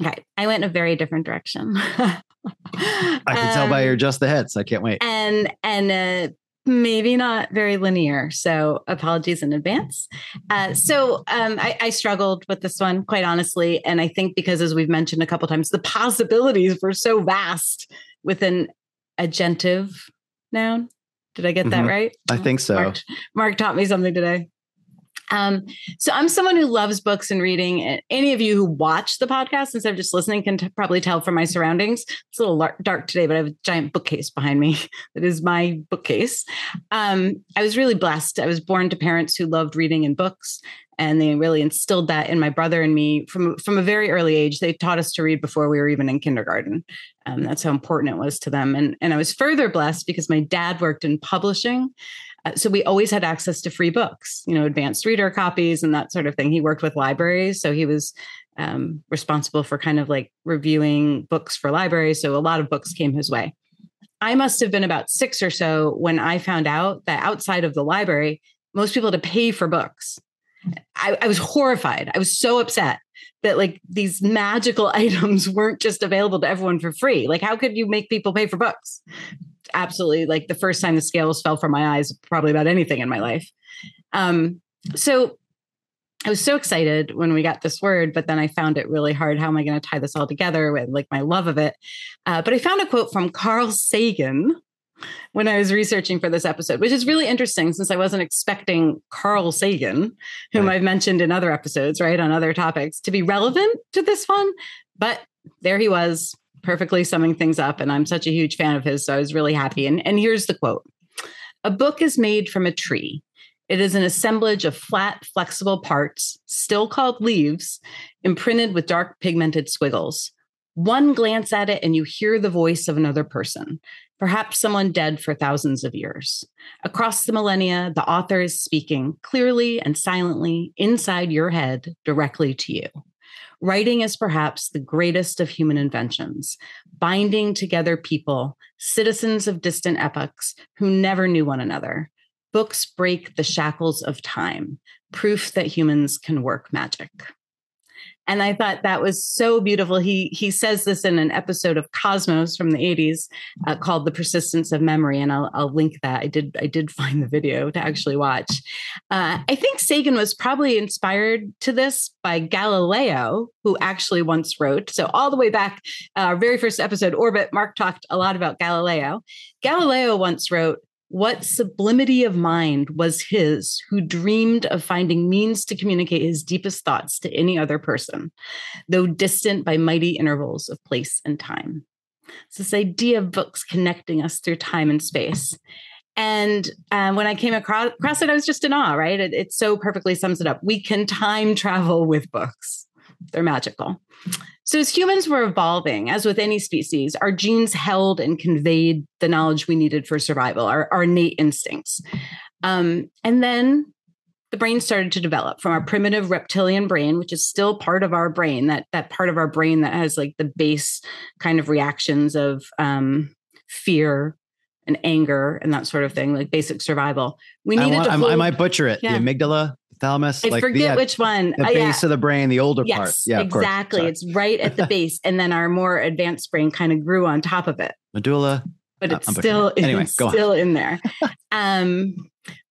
Okay, I went in a very different direction. I can tell by Um, your just the hits. I can't wait. and and uh, maybe not very linear. So apologies in advance. Uh, so um, I, I struggled with this one quite honestly, and I think because as we've mentioned a couple times, the possibilities were so vast with an agentive noun. Did I get that Mhm. right? I think so. Mark, Mark taught me something today. Um, so I'm someone who loves books and reading. Any of you who watch the podcast instead of just listening can t- probably tell from my surroundings. It's a little dark today, but I have a giant bookcase behind me that is my bookcase. Um, I was really blessed. I was born to parents who loved reading and books, and they really instilled that in my brother and me from from a very early age. They taught us to read before we were even in kindergarten. Um, that's how important it was to them. And and I was further blessed because my dad worked in publishing. Uh, so we always had access to free books, you know, advanced reader copies and that sort of thing. He worked with libraries, so he was um, responsible for kind of like reviewing books for libraries. So a lot of books came his way. I must have been about six or so when I found out that outside of the library, most people had to pay for books. I, I was horrified. I was so upset that like these magical items weren't just available to everyone for free. Like, how could you make people pay for books? Absolutely, like the first time the scales fell from my eyes, probably about anything in my life. Um, so I was so excited when we got this word, but then I found it really hard. How am I going to tie this all together with like my love of it? Uh, but I found a quote from Carl Sagan when I was researching for this episode, which is really interesting since I wasn't expecting Carl Sagan, whom Right. I've mentioned in other episodes, right, on other topics, to be relevant to this one. But there he was, perfectly summing things up. And I'm such a huge fan of his. So I was really happy. And, and here's the quote A book is made from a tree. It is an assemblage of flat, flexible parts, still called leaves, imprinted with dark pigmented squiggles. One glance at it, and you hear the voice of another person, perhaps someone dead for thousands of years. Across the millennia, the author is speaking clearly and silently inside your head, directly to you. Writing is perhaps the greatest of human inventions, binding together people, citizens of distant epochs who never knew one another. Books break the shackles of time, proof that humans can work magic. And I thought that was so beautiful. He he says this in an episode of Cosmos from the 80s uh, called "The Persistence of Memory," and I'll, I'll link that. I did I did find the video to actually watch. Uh, I think Sagan was probably inspired to this by Galileo, who actually once wrote. So all the way back, uh, our very first episode, Orbit. Mark talked a lot about Galileo. Galileo once wrote. What sublimity of mind was his who dreamed of finding means to communicate his deepest thoughts to any other person, though distant by mighty intervals of place and time? It's this idea of books connecting us through time and space. And uh, when I came across, across it, I was just in awe, right? It, it so perfectly sums it up. We can time travel with books, they're magical. So, as humans were evolving, as with any species, our genes held and conveyed the knowledge we needed for survival, our, our innate instincts. Um, and then the brain started to develop from our primitive reptilian brain, which is still part of our brain, that that part of our brain that has like the base kind of reactions of um, fear and anger and that sort of thing, like basic survival. We needed I, want, to. Hold, I might butcher it. Yeah. The amygdala, thalamus. I like forget the, which one. The Uh, base yeah. of the brain, the older Yes, part. Yeah, exactly. It's right at the base, and then our more advanced brain kind of grew on top of it. medulla. but Uh, it's I'm still. Anyway, it's go on. in there. um,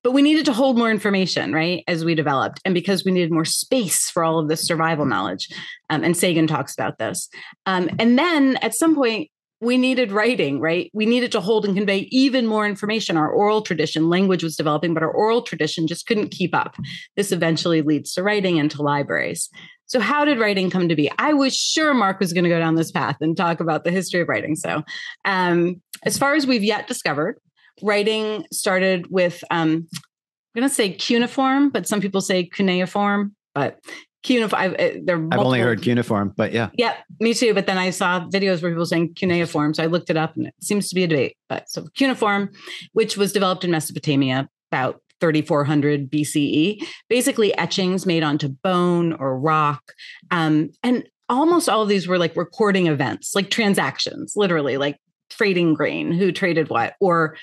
but we needed to hold more information, right, as we developed, and because we needed more space for all of this survival knowledge. Um, and Sagan talks about this. Um, and then at some point, we needed writing, right? We needed to hold and convey even more information. Our oral tradition, language was developing, but our oral tradition just couldn't keep up. This eventually leads to writing and to libraries. So, how did writing come to be? I was sure Mark was going to go down this path and talk about the history of writing. So, um, as far as we've yet discovered, writing started with, um, I'm going to say cuneiform, but some people say cuneiform, but cuneiform, they're I've only heard cuneiform, but yeah. Yep, me too. But then I saw videos where people saying cuneiform. So I looked it up and it seems to be a debate. But so cuneiform, which was developed in Mesopotamia about 3400 BCE, basically etchings made onto bone or rock. Um, and almost all of these were like recording events, like transactions, literally, like trading grain, who traded what, or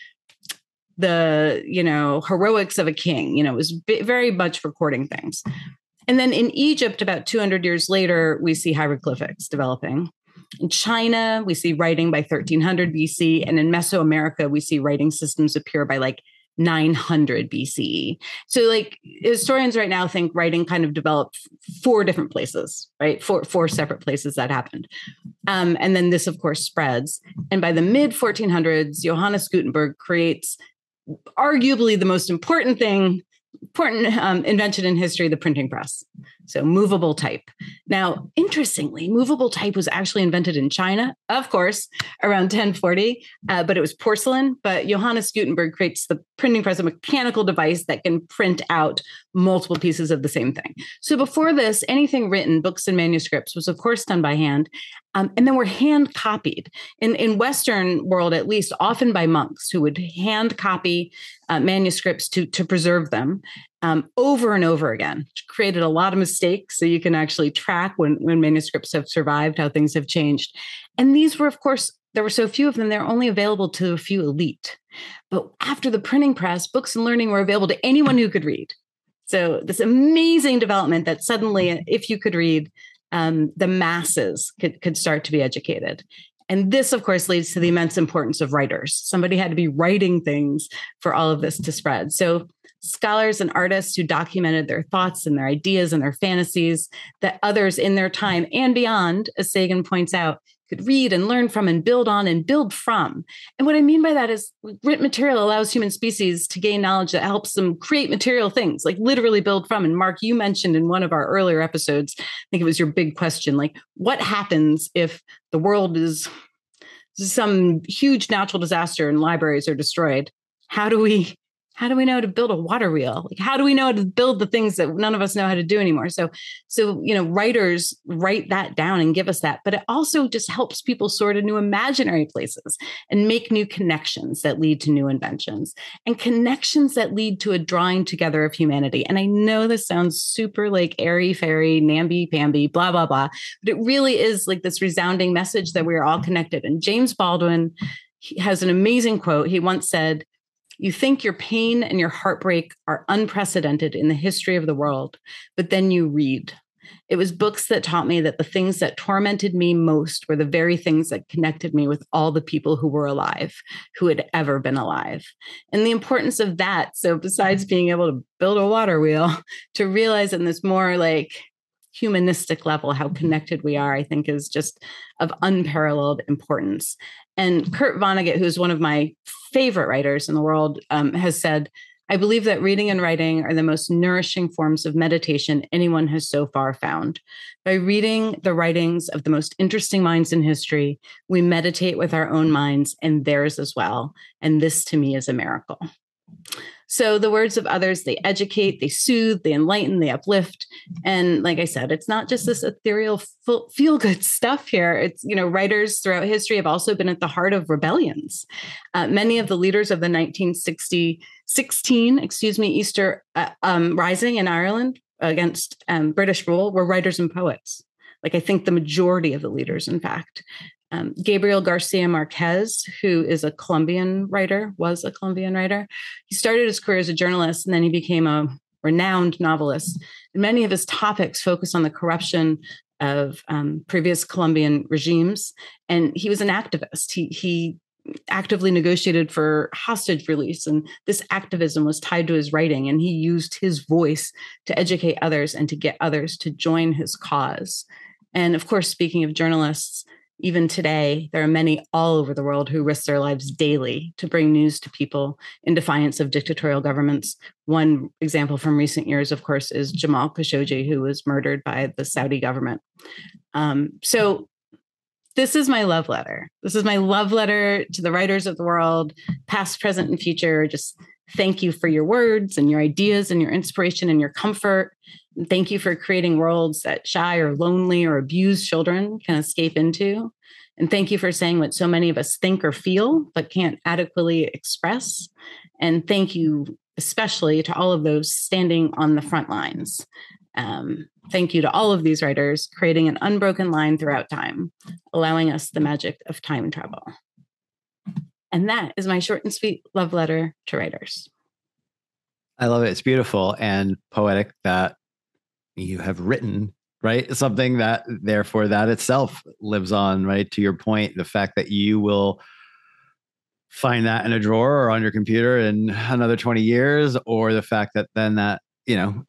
the you know heroics of a king you know it was very much recording things and then in egypt about 200 years later we see hieroglyphics developing in china we see writing by 1300 bc and in mesoamerica we see writing systems appear by like 900 BCE. So, like historians right now think writing kind of developed four different places, right? Four four separate places that happened, um, and then this, of course, spreads. And by the mid 1400s, Johannes Gutenberg creates arguably the most important thing, important um, invention in history: the printing press. So, movable type. Now, interestingly, movable type was actually invented in China, of course, around 1040, uh, but it was porcelain. But Johannes Gutenberg creates the printing press, a mechanical device that can print out multiple pieces of the same thing. So, before this, anything written, books and manuscripts, was of course done by hand. Um, and then were hand copied in in Western world, at least, often by monks who would hand copy uh, manuscripts to to preserve them um, over and over again. Created a lot of mistakes, so you can actually track when when manuscripts have survived, how things have changed. And these were, of course, there were so few of them; they're only available to a few elite. But after the printing press, books and learning were available to anyone who could read. So this amazing development that suddenly, if you could read, um, the masses could, could start to be educated. And this, of course, leads to the immense importance of writers. Somebody had to be writing things for all of this to spread. So, scholars and artists who documented their thoughts and their ideas and their fantasies that others in their time and beyond, as Sagan points out, could read and learn from and build on and build from. And what I mean by that is written material allows human species to gain knowledge that helps them create material things, like literally build from. And Mark, you mentioned in one of our earlier episodes, I think it was your big question, like what happens if the world is some huge natural disaster and libraries are destroyed? How do we how do we know to build a water wheel? Like how do we know to build the things that none of us know how to do anymore? So so you know writers write that down and give us that but it also just helps people sort of new imaginary places and make new connections that lead to new inventions and connections that lead to a drawing together of humanity. And i know this sounds super like airy fairy namby pamby blah blah blah but it really is like this resounding message that we are all connected. And james baldwin has an amazing quote. He once said you think your pain and your heartbreak are unprecedented in the history of the world, but then you read. It was books that taught me that the things that tormented me most were the very things that connected me with all the people who were alive, who had ever been alive. And the importance of that. So, besides being able to build a water wheel, to realize in this more like humanistic level how connected we are, I think is just of unparalleled importance. And Kurt Vonnegut, who's one of my favorite writers in the world, um, has said, I believe that reading and writing are the most nourishing forms of meditation anyone has so far found. By reading the writings of the most interesting minds in history, we meditate with our own minds and theirs as well. And this to me is a miracle. So the words of others, they educate, they soothe, they enlighten, they uplift. And like I said, it's not just this ethereal feel good stuff here. It's, you know, writers throughout history have also been at the heart of rebellions. Uh, many of the leaders of the 1960, 16, excuse me, Easter uh, um, Rising in Ireland against um, British rule were writers and poets. Like I think the majority of the leaders, in fact. Um, Gabriel Garcia Marquez, who is a Colombian writer, was a Colombian writer. He started his career as a journalist and then he became a renowned novelist. And many of his topics focus on the corruption of um, previous Colombian regimes. And he was an activist. He, he actively negotiated for hostage release. And this activism was tied to his writing. And he used his voice to educate others and to get others to join his cause. And of course, speaking of journalists, even today, there are many all over the world who risk their lives daily to bring news to people in defiance of dictatorial governments. One example from recent years, of course, is Jamal Khashoggi, who was murdered by the Saudi government. Um, so, this is my love letter. This is my love letter to the writers of the world, past, present, and future. Just thank you for your words and your ideas and your inspiration and your comfort Thank you for creating worlds that shy or lonely or abused children can escape into. And thank you for saying what so many of us think or feel, but can't adequately express. And thank you especially to all of those standing on the front lines. Um, thank you to all of these writers creating an unbroken line throughout time, allowing us the magic of time travel. And that is my short and sweet love letter to writers. I love it. It's beautiful and poetic that you have written right? Something that therefore that itself lives on right? To your point the fact that you will find that in a drawer or on your computer in another 20 years or the fact that then that you know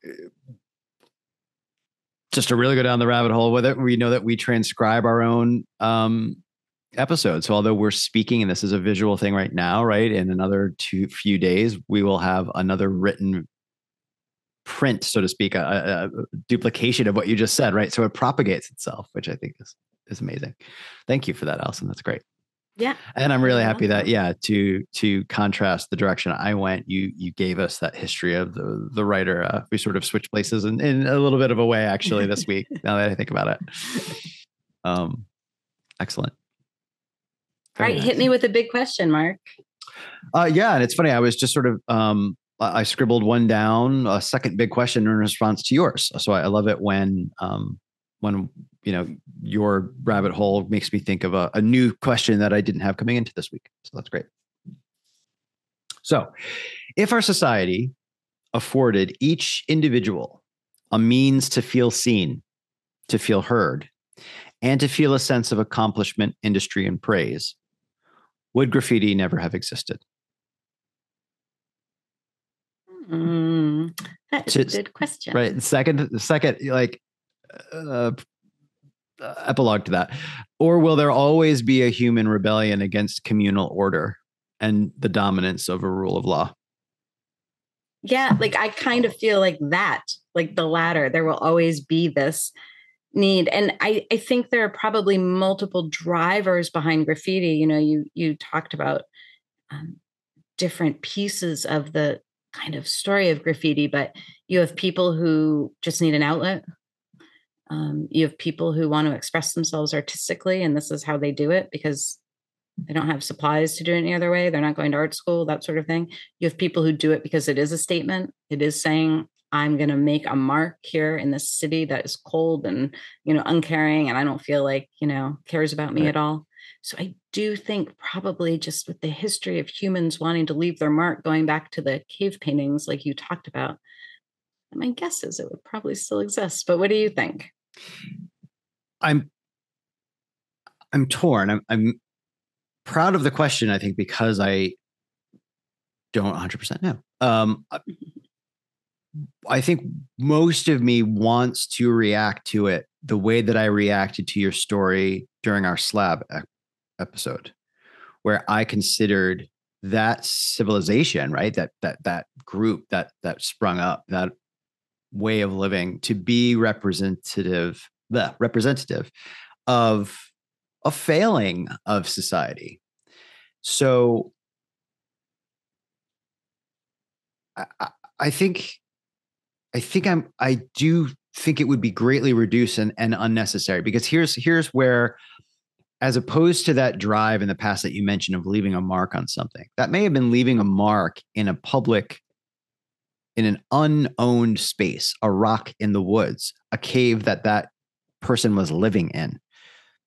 just to really go down the rabbit hole with it. We know that we transcribe our own um episodes. So although we're speaking and this is a visual thing right now right? In another two few days we will have another written print, so to speak, a, a, duplication of what you just said, right? So it propagates itself, which I think is is amazing. Thank you for that, Alison. That's great. Yeah. And I'm really happy that yeah, to to contrast the direction I went, you you gave us that history of the the writer. Uh, we sort of switched places in, in a little bit of a way actually this week. now that I think about it. Um, excellent. Very All right, nice. hit me with a big question, Mark. Uh, yeah, and it's funny. I was just sort of um, I scribbled one down, a second big question in response to yours. So I love it when um, when you know your rabbit hole makes me think of a, a new question that I didn't have coming into this week. So that's great. So, if our society afforded each individual a means to feel seen, to feel heard, and to feel a sense of accomplishment, industry, and praise, would graffiti never have existed? Mm, that is a good question. Right. Second, second, like, uh, uh, epilogue to that. Or will there always be a human rebellion against communal order and the dominance of a rule of law? Yeah, like I kind of feel like that, like the latter. There will always be this need and i i think there are probably multiple drivers behind graffiti you know you you talked about um, different pieces of the kind of story of graffiti, but you have people who just need an outlet. Um, you have people who want to express themselves artistically, and this is how they do it because they don't have supplies to do it any other way. They're not going to art school, that sort of thing. You have people who do it because it is a statement. It is saying, I'm going to make a mark here in this city that is cold and, you know, uncaring, and I don't feel like, you know, cares about me right. at all. So I do think probably just with the history of humans wanting to leave their mark, going back to the cave paintings like you talked about, my guess is it would probably still exist. But what do you think? I'm I'm torn. I'm I'm proud of the question, I think, because I don't 100% know. Um, I think most of me wants to react to it the way that I reacted to your story during our slab episode where I considered that civilization, right? That that that group that that sprung up, that way of living to be representative, the representative of a failing of society. So I, I think, I think I'm, I do think it would be greatly reduced and, and unnecessary because here's here's where as opposed to that drive in the past that you mentioned of leaving a mark on something that may have been leaving a mark in a public in an unowned space a rock in the woods a cave that that person was living in.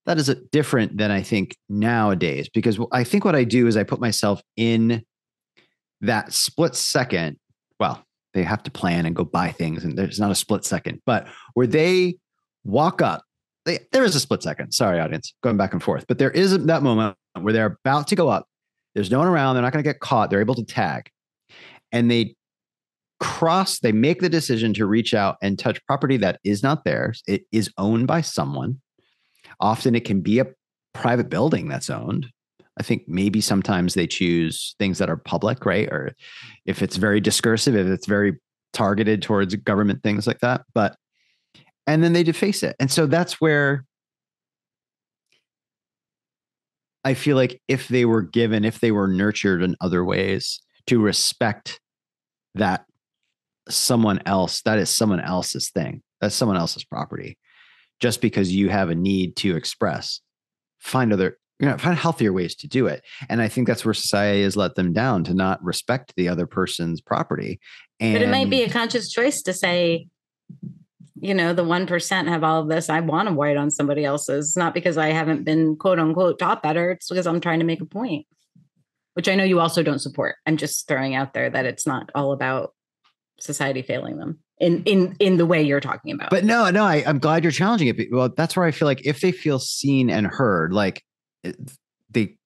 That is different than i think nowadays because i think what i do is i put myself in that split second well they have to plan and go buy things and there's not a split second but where they walk up they, there is a split second. Sorry audience. Going back and forth. But there is that moment where they're about to go up. There's no one around. They're not going to get caught. They're able to tag. And they cross they make the decision to reach out and touch property that is not theirs. It is owned by someone. Often it can be a private building that's owned. I think maybe sometimes they choose things that are public, right? Or if it's very discursive, if it's very targeted towards government things like that. But and then they deface it. And so that's where I feel like if they were given, if they were nurtured in other ways to respect that someone else, that is someone else's thing, that's someone else's property, just because you have a need to express, find other you know find healthier ways to do it. And i think that's where society has let them down to not respect the other person's property. And but it might be a conscious choice to say you know the 1% have all of this i want to white on somebody else's. Not because i haven't been quote unquote taught better. It's because i'm trying to make a point which i know you also don't support. I'm just throwing out there that it's not all about society failing them in in in the way you're talking about. But no no I, i'm glad you're challenging it well that's where i feel like if they feel seen and heard like they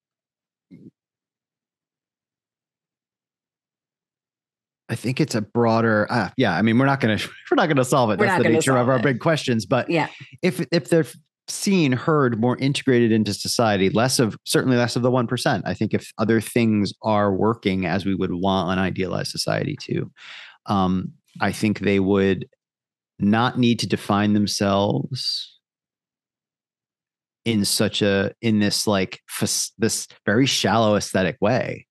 I think it's a broader. Uh, yeah, I mean, we're not going to we're not going to solve it. We're That's the nature of our it. big questions. But yeah, if if they're seen, heard, more integrated into society, less of certainly less of the one percent. I think if other things are working as we would want an idealized society to, um, I think they would not need to define themselves in such a in this like f- this very shallow aesthetic way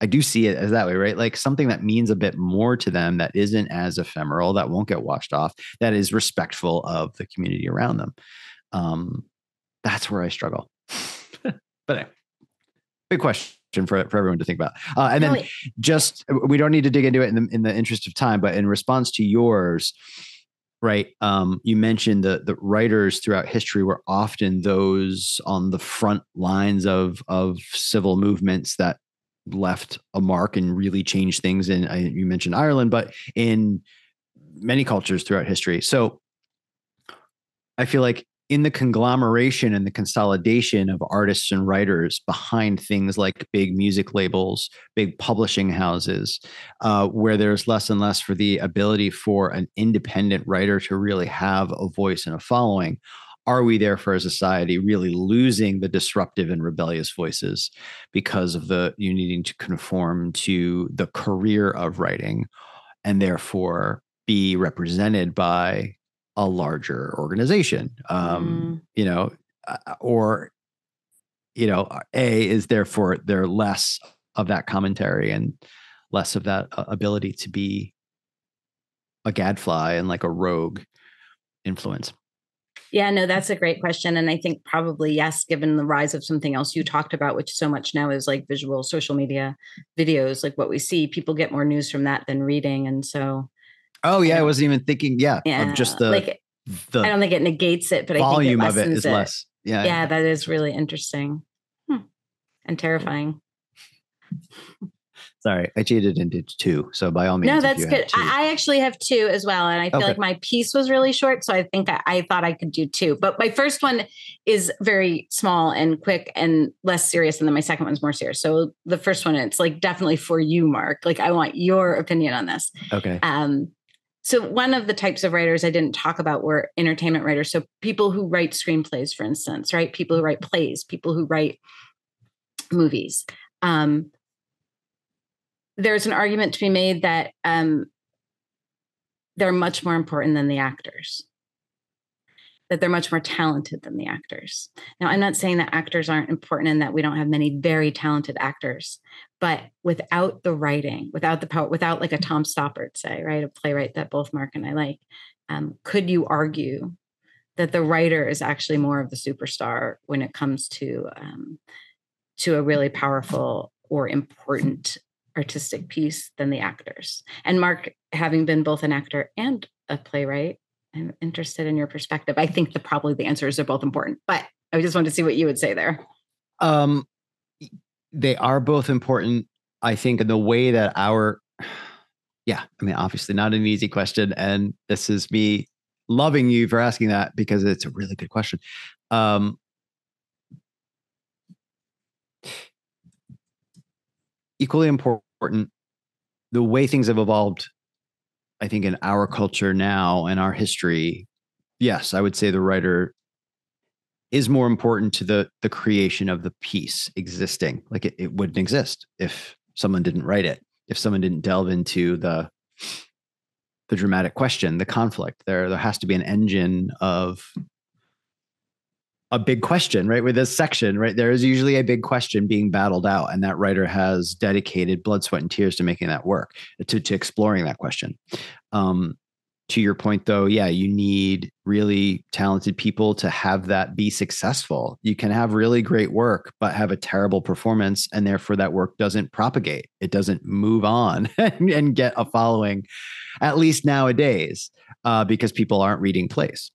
i do see it as that way right? Like something that means a bit more to them that isn't as ephemeral that won't get washed off that is respectful of the community around them. Um that's where i struggle. But anyway, big question for, for everyone to think about. Uh, and then just we don't need to dig into it in the, in the interest of time but in response to yours right um, you mentioned the the writers throughout history were often those on the front lines of of civil movements that left a mark and really changed things and you mentioned Ireland but in many cultures throughout history so I feel like in the conglomeration and the consolidation of artists and writers behind things like big music labels, big publishing houses, uh, where there's less and less for the ability for an independent writer to really have a voice and a following. Are we there for a society really losing the disruptive and rebellious voices because of the you needing to conform to the career of writing and therefore be represented by a larger organization um, mm. you know uh, or you know a is therefore there less of that commentary and less of that uh, ability to be a gadfly and like a rogue influence yeah no that's a great question and i think probably yes given the rise of something else you talked about which so much now is like visual social media videos like what we see people get more news from that than reading and so Oh yeah, I, wasn't even thinking. Yeah, yeah, of just the like. The I don't think it negates it, but volume I think it of it is it. less. Yeah, yeah, that is really interesting hmm. and terrifying. Sorry, I cheated and did two. So by all means, no, that's good. I, I, actually have two as well, and I feel okay. like my piece was really short, so I think I, I, thought I could do two. But my first one is very small and quick and less serious, and then my second one's more serious. So the first one, it's like definitely for you, Mark. Like I want your opinion on this. Okay. Um, so one of the types of writers I didn't talk about were entertainment writers. So people who write screenplays, for instance, right? People who write plays, people who write movies. Um, there's an argument to be made that um, they're much more important than the actors. that they're much more talented than the actors. Now, I'm not saying that actors aren't important and that we don't have many very talented actors, but without the writing, without the power, without like a Tom Stoppard, say, right, a playwright that both Mark and I like, um, could you argue that the writer is actually more of the superstar when it comes to um, to a really powerful or important artistic piece than the actors? And Mark, having been both an actor and a playwright, I'm interested in your perspective. I think the probably the answers are both important, but I just wanted to see what you would say there. Um, they are both important. I think in the way that our, yeah, I mean, obviously not an easy question, and this is me loving you for asking that because it's a really good question. Um, equally important, the way things have evolved I think in our culture now and our history, yes, I would say the writer is more important to the the creation of the piece existing. Like it, it wouldn't exist if someone didn't write it, if someone didn't delve into the the dramatic question, the conflict. There there has to be an engine of a big question, right? With this section, right? There is usually a big question being battled out, and that writer has dedicated blood, sweat, and tears to making that work, to, to exploring that question. Um, to your point, though, yeah, you need really talented people to have that be successful. You can have really great work, but have a terrible performance, and therefore that work doesn't propagate. It doesn't move on and get a following, at least nowadays, uh, because people aren't reading plays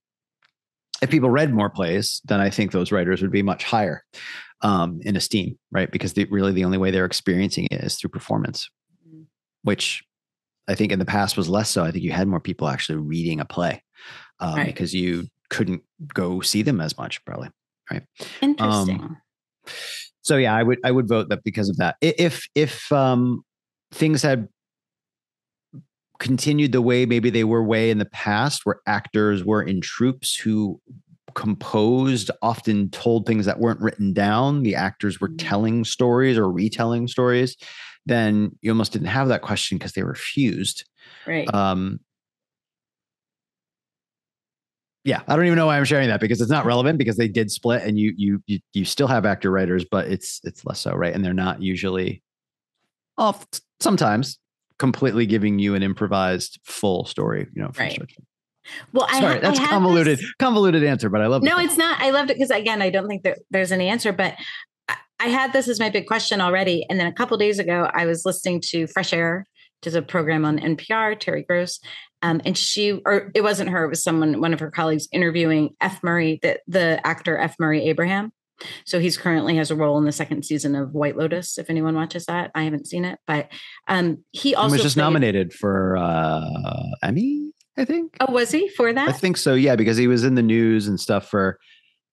if people read more plays, then I think those writers would be much higher um, in esteem, right? Because the, really the only way they're experiencing it is through performance, mm-hmm. which I think in the past was less so. I think you had more people actually reading a play um, right. because you couldn't go see them as much, probably, right? Interesting. Um, so yeah, I would I would vote that because of that. If if um, things had continued the way maybe they were way in the past where actors were in troupes who composed often told things that weren't written down. The actors were mm-hmm. telling stories or retelling stories. Then you almost didn't have that question because they refused. right. Um yeah i don't even know why i'm sharing that because it's not relevant because they did split and you you you, you still have actor writers but it's it's less so right? And they're not usually off sometimes completely giving you an improvised full story, you know, from right. Well, sorry, I, that's I convoluted, this... convoluted answer, but I love. It. No, it's not. I loved it because again, I don't think that there's any answer, but I had this as my big question already, and then a couple days ago, I was listening to Fresh Air, which is a program on NPR. Terry Gross, um, and she, or it wasn't her, it was someone, one of her colleagues, interviewing F. Murray, the the actor F. Murray Abraham, so he's currently has a role in the second season of White Lotus. If anyone watches that, I haven't seen it, but um, he also he was just played, nominated for uh, Emmy. I think. Oh, was he for that? I think so. Yeah, because he was in the news and stuff for.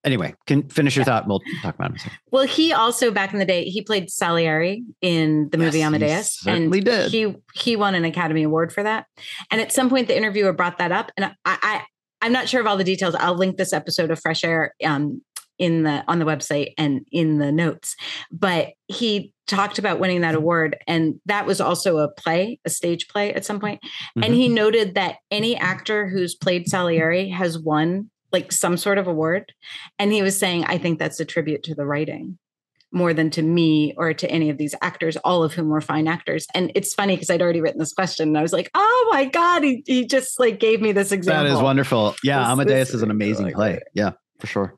Anyway, can finish your yeah. thought. We'll talk about him. Well, he also back in the day he played Salieri in the movie yes, Amadeus, and did. he he won an Academy Award for that. And at some point, the interviewer brought that up, and I, I I'm not sure of all the details. I'll link this episode of Fresh Air um, in the on the website and in the notes but he talked about winning that award and that was also a play a stage play at some point mm-hmm. and he mm-hmm. noted that any actor who's played salieri has won like some sort of award and he was saying i think that's a tribute to the writing more than to me or to any of these actors, all of whom were fine actors. And it's funny because I'd already written this question and I was like, oh my God, he, he just like gave me this example. That is wonderful. Yeah, this, Amadeus this is an amazing play. Yeah, for sure.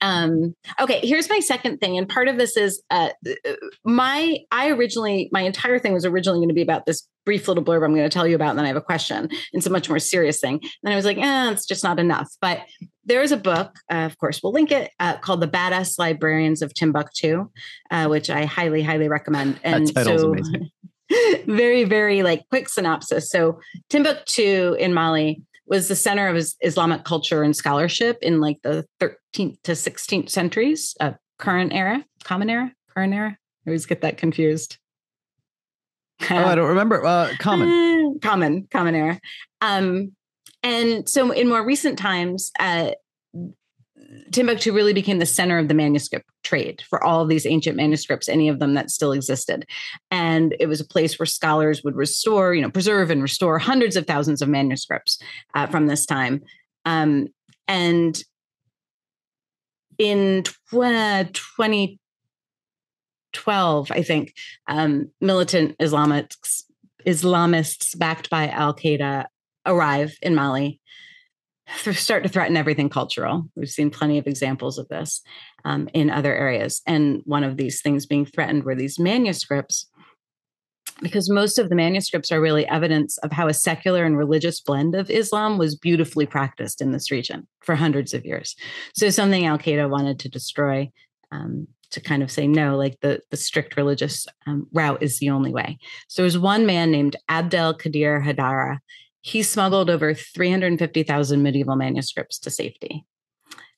Um, okay, here's my second thing, and part of this is uh, my. I originally my entire thing was originally going to be about this brief little blurb I'm going to tell you about, and then I have a question. It's a much more serious thing. And then I was like, eh, it's just not enough. But there is a book, uh, of course, we'll link it, uh, called "The Badass Librarians of Timbuktu," uh, which I highly, highly recommend. And so. very, very like quick synopsis. So Timbuktu in Mali was the center of Islamic culture and scholarship in like the 13th to 16th centuries, uh, current era, common era, current era. I always get that confused. oh, I don't remember. Uh, common, common, common era. Um, and so in more recent times, uh, Timbuktu really became the center of the manuscript trade for all of these ancient manuscripts, any of them that still existed. And it was a place where scholars would restore, you know, preserve and restore hundreds of thousands of manuscripts uh, from this time. Um, And in 2012, I think, um, militant Islamists, Islamists backed by Al Qaeda arrive in Mali start to threaten everything cultural. We've seen plenty of examples of this um, in other areas. And one of these things being threatened were these manuscripts, because most of the manuscripts are really evidence of how a secular and religious blend of Islam was beautifully practiced in this region for hundreds of years. So, something Al Qaeda wanted to destroy. Um, to kind of say no, like the the strict religious um, route is the only way. So there's one man named Abdel Qadir Haidara, he smuggled over 350,000 medieval manuscripts to safety.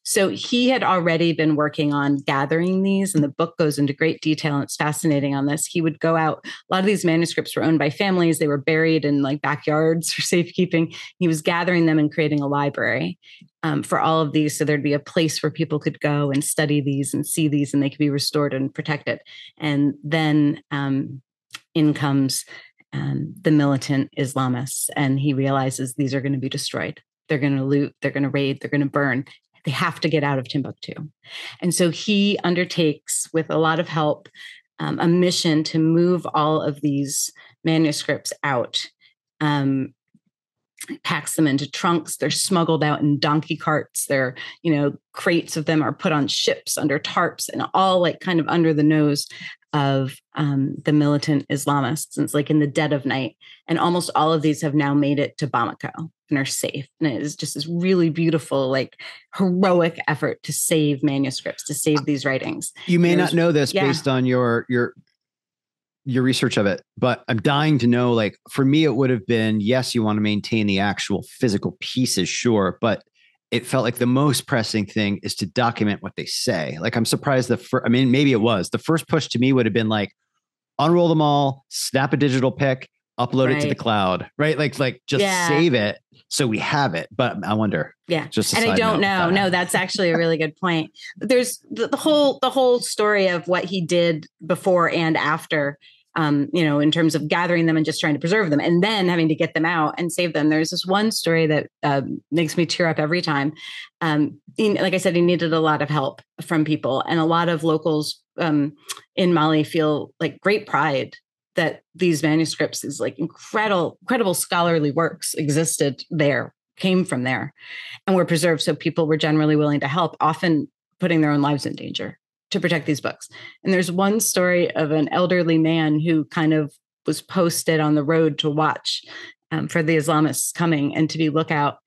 So he had already been working on gathering these, and the book goes into great detail. And it's fascinating on this. He would go out, a lot of these manuscripts were owned by families, they were buried in like backyards for safekeeping. He was gathering them and creating a library um, for all of these. So there'd be a place where people could go and study these and see these, and they could be restored and protected. And then um, in comes um, the militant Islamists, and he realizes these are going to be destroyed. They're going to loot, they're going to raid, they're going to burn. They have to get out of Timbuktu. And so he undertakes, with a lot of help, um, a mission to move all of these manuscripts out. Um, packs them into trunks they're smuggled out in donkey carts they're you know crates of them are put on ships under tarps and all like kind of under the nose of um, the militant Islamists. It's like in the dead of night. And almost all of these have now made it to Bamako and are safe. And it is just this really beautiful, like heroic effort to save manuscripts, to save these writings. You may There's, not know this yeah. based on your your your research of it, but I'm dying to know. Like for me, it would have been yes, you want to maintain the actual physical pieces, sure, but it felt like the most pressing thing is to document what they say. Like I'm surprised the first, I mean, maybe it was the first push to me would have been like unroll them all, snap a digital pic, upload right. it to the cloud, right? Like, like just yeah. save it so we have it. But I wonder. Yeah. Just and I don't know. No, that's actually a really good point. There's the, the whole the whole story of what he did before and after um, you know, in terms of gathering them and just trying to preserve them and then having to get them out and save them. There's this one story that uh, makes me tear up every time. Um, he, like I said, he needed a lot of help from people, and a lot of locals um, in Mali feel like great pride that these manuscripts, these like incredible, incredible scholarly works existed there, came from there, and were preserved. So people were generally willing to help, often putting their own lives in danger to protect these books. And there's one story of an elderly man who kind of was posted on the road to watch um, for the Islamists coming and to be lookout.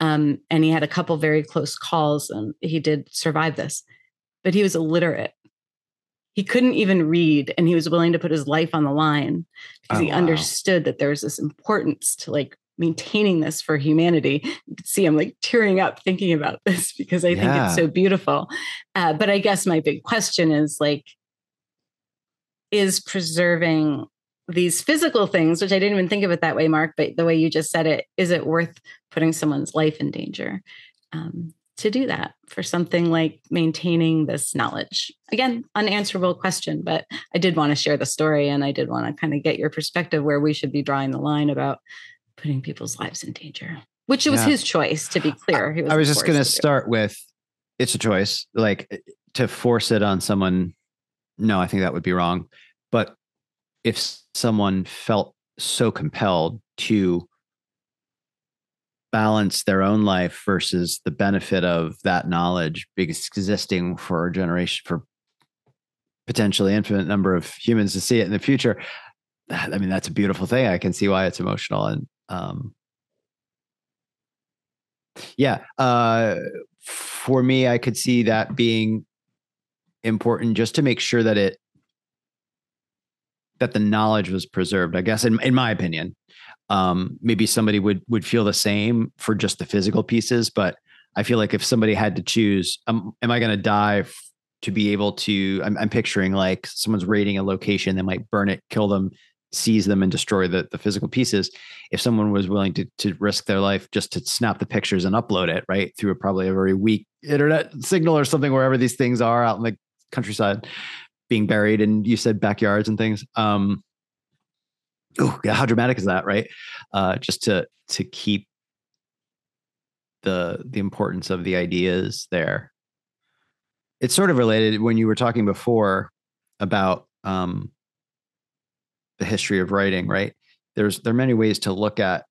Um, and he had a couple very close calls, and he did survive this, but he was illiterate. He couldn't even read, and he was willing to put his life on the line because oh, he wow. understood that there was this importance to like maintaining this for humanity. You can see I'm like tearing up thinking about this because I think it's so beautiful. Uh, but I guess my big question is like, is preserving these physical things, which I didn't even think of it that way, Mark, but the way you just said it, is it worth putting someone's life in danger um, to do that for something like maintaining this knowledge? Again, unanswerable question, but I did want to share the story and I did want to kind of get your perspective where we should be drawing the line about putting people's lives in danger, which it was yeah. his choice, to be clear. Was I was just going to start with it's a choice. Like eh, to force it on someone, no, I think that would be wrong. But if someone felt so compelled to balance their own life versus the benefit of that knowledge because existing for a generation for potentially infinite number of humans to see it in the future i mean that's a beautiful thing i can see why it's emotional and um, yeah, uh, for me, I could see that being important just to make sure that it that the knowledge was preserved. I guess, in in my opinion, um, maybe somebody would would feel the same for just the physical pieces, but I feel like if somebody had to choose, um, am I going to die f- to be able to? I'm, I'm picturing like someone's raiding a location, they might burn it, kill them, seize them and destroy the, the physical pieces if someone was willing to, to risk their life just to snap the pictures and upload it right through a, probably a very weak internet signal or something wherever these things are out in the countryside being buried and you said backyards and things um oh how dramatic is that right uh just to to keep the the importance of the ideas there. It's sort of related when you were talking before about um, the history of writing, right? There's there are many ways to look at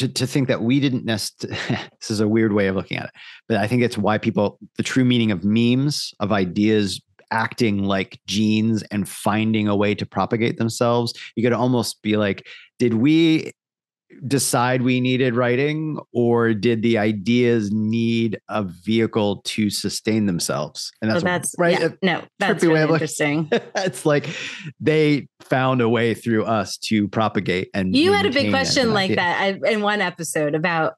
to, to think that we didn't necessarily this is a weird way of looking at it but i think it's why people the true meaning of memes of ideas acting like genes and finding a way to propagate themselves you could almost be like did we decide we needed writing or did the ideas need a vehicle to sustain themselves? And that's, oh, that's right yeah, no that's really interesting. It's like they found a way through us to propagate and you had a big question like that in one episode about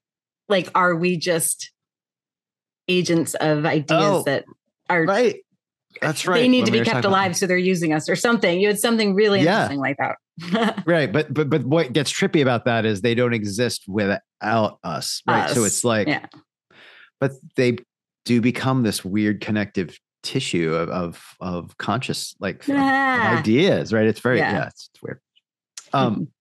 like are we just agents of ideas oh, that are right. That's right they need to be kept alive so they're using us or something. You had something really yeah. interesting like that right but but but what gets trippy about that is they don't exist without us right us. so it's like yeah. but they do become this weird connective tissue of of, of conscious like yeah. ideas right it's very yeah, yeah it's, it's, weird um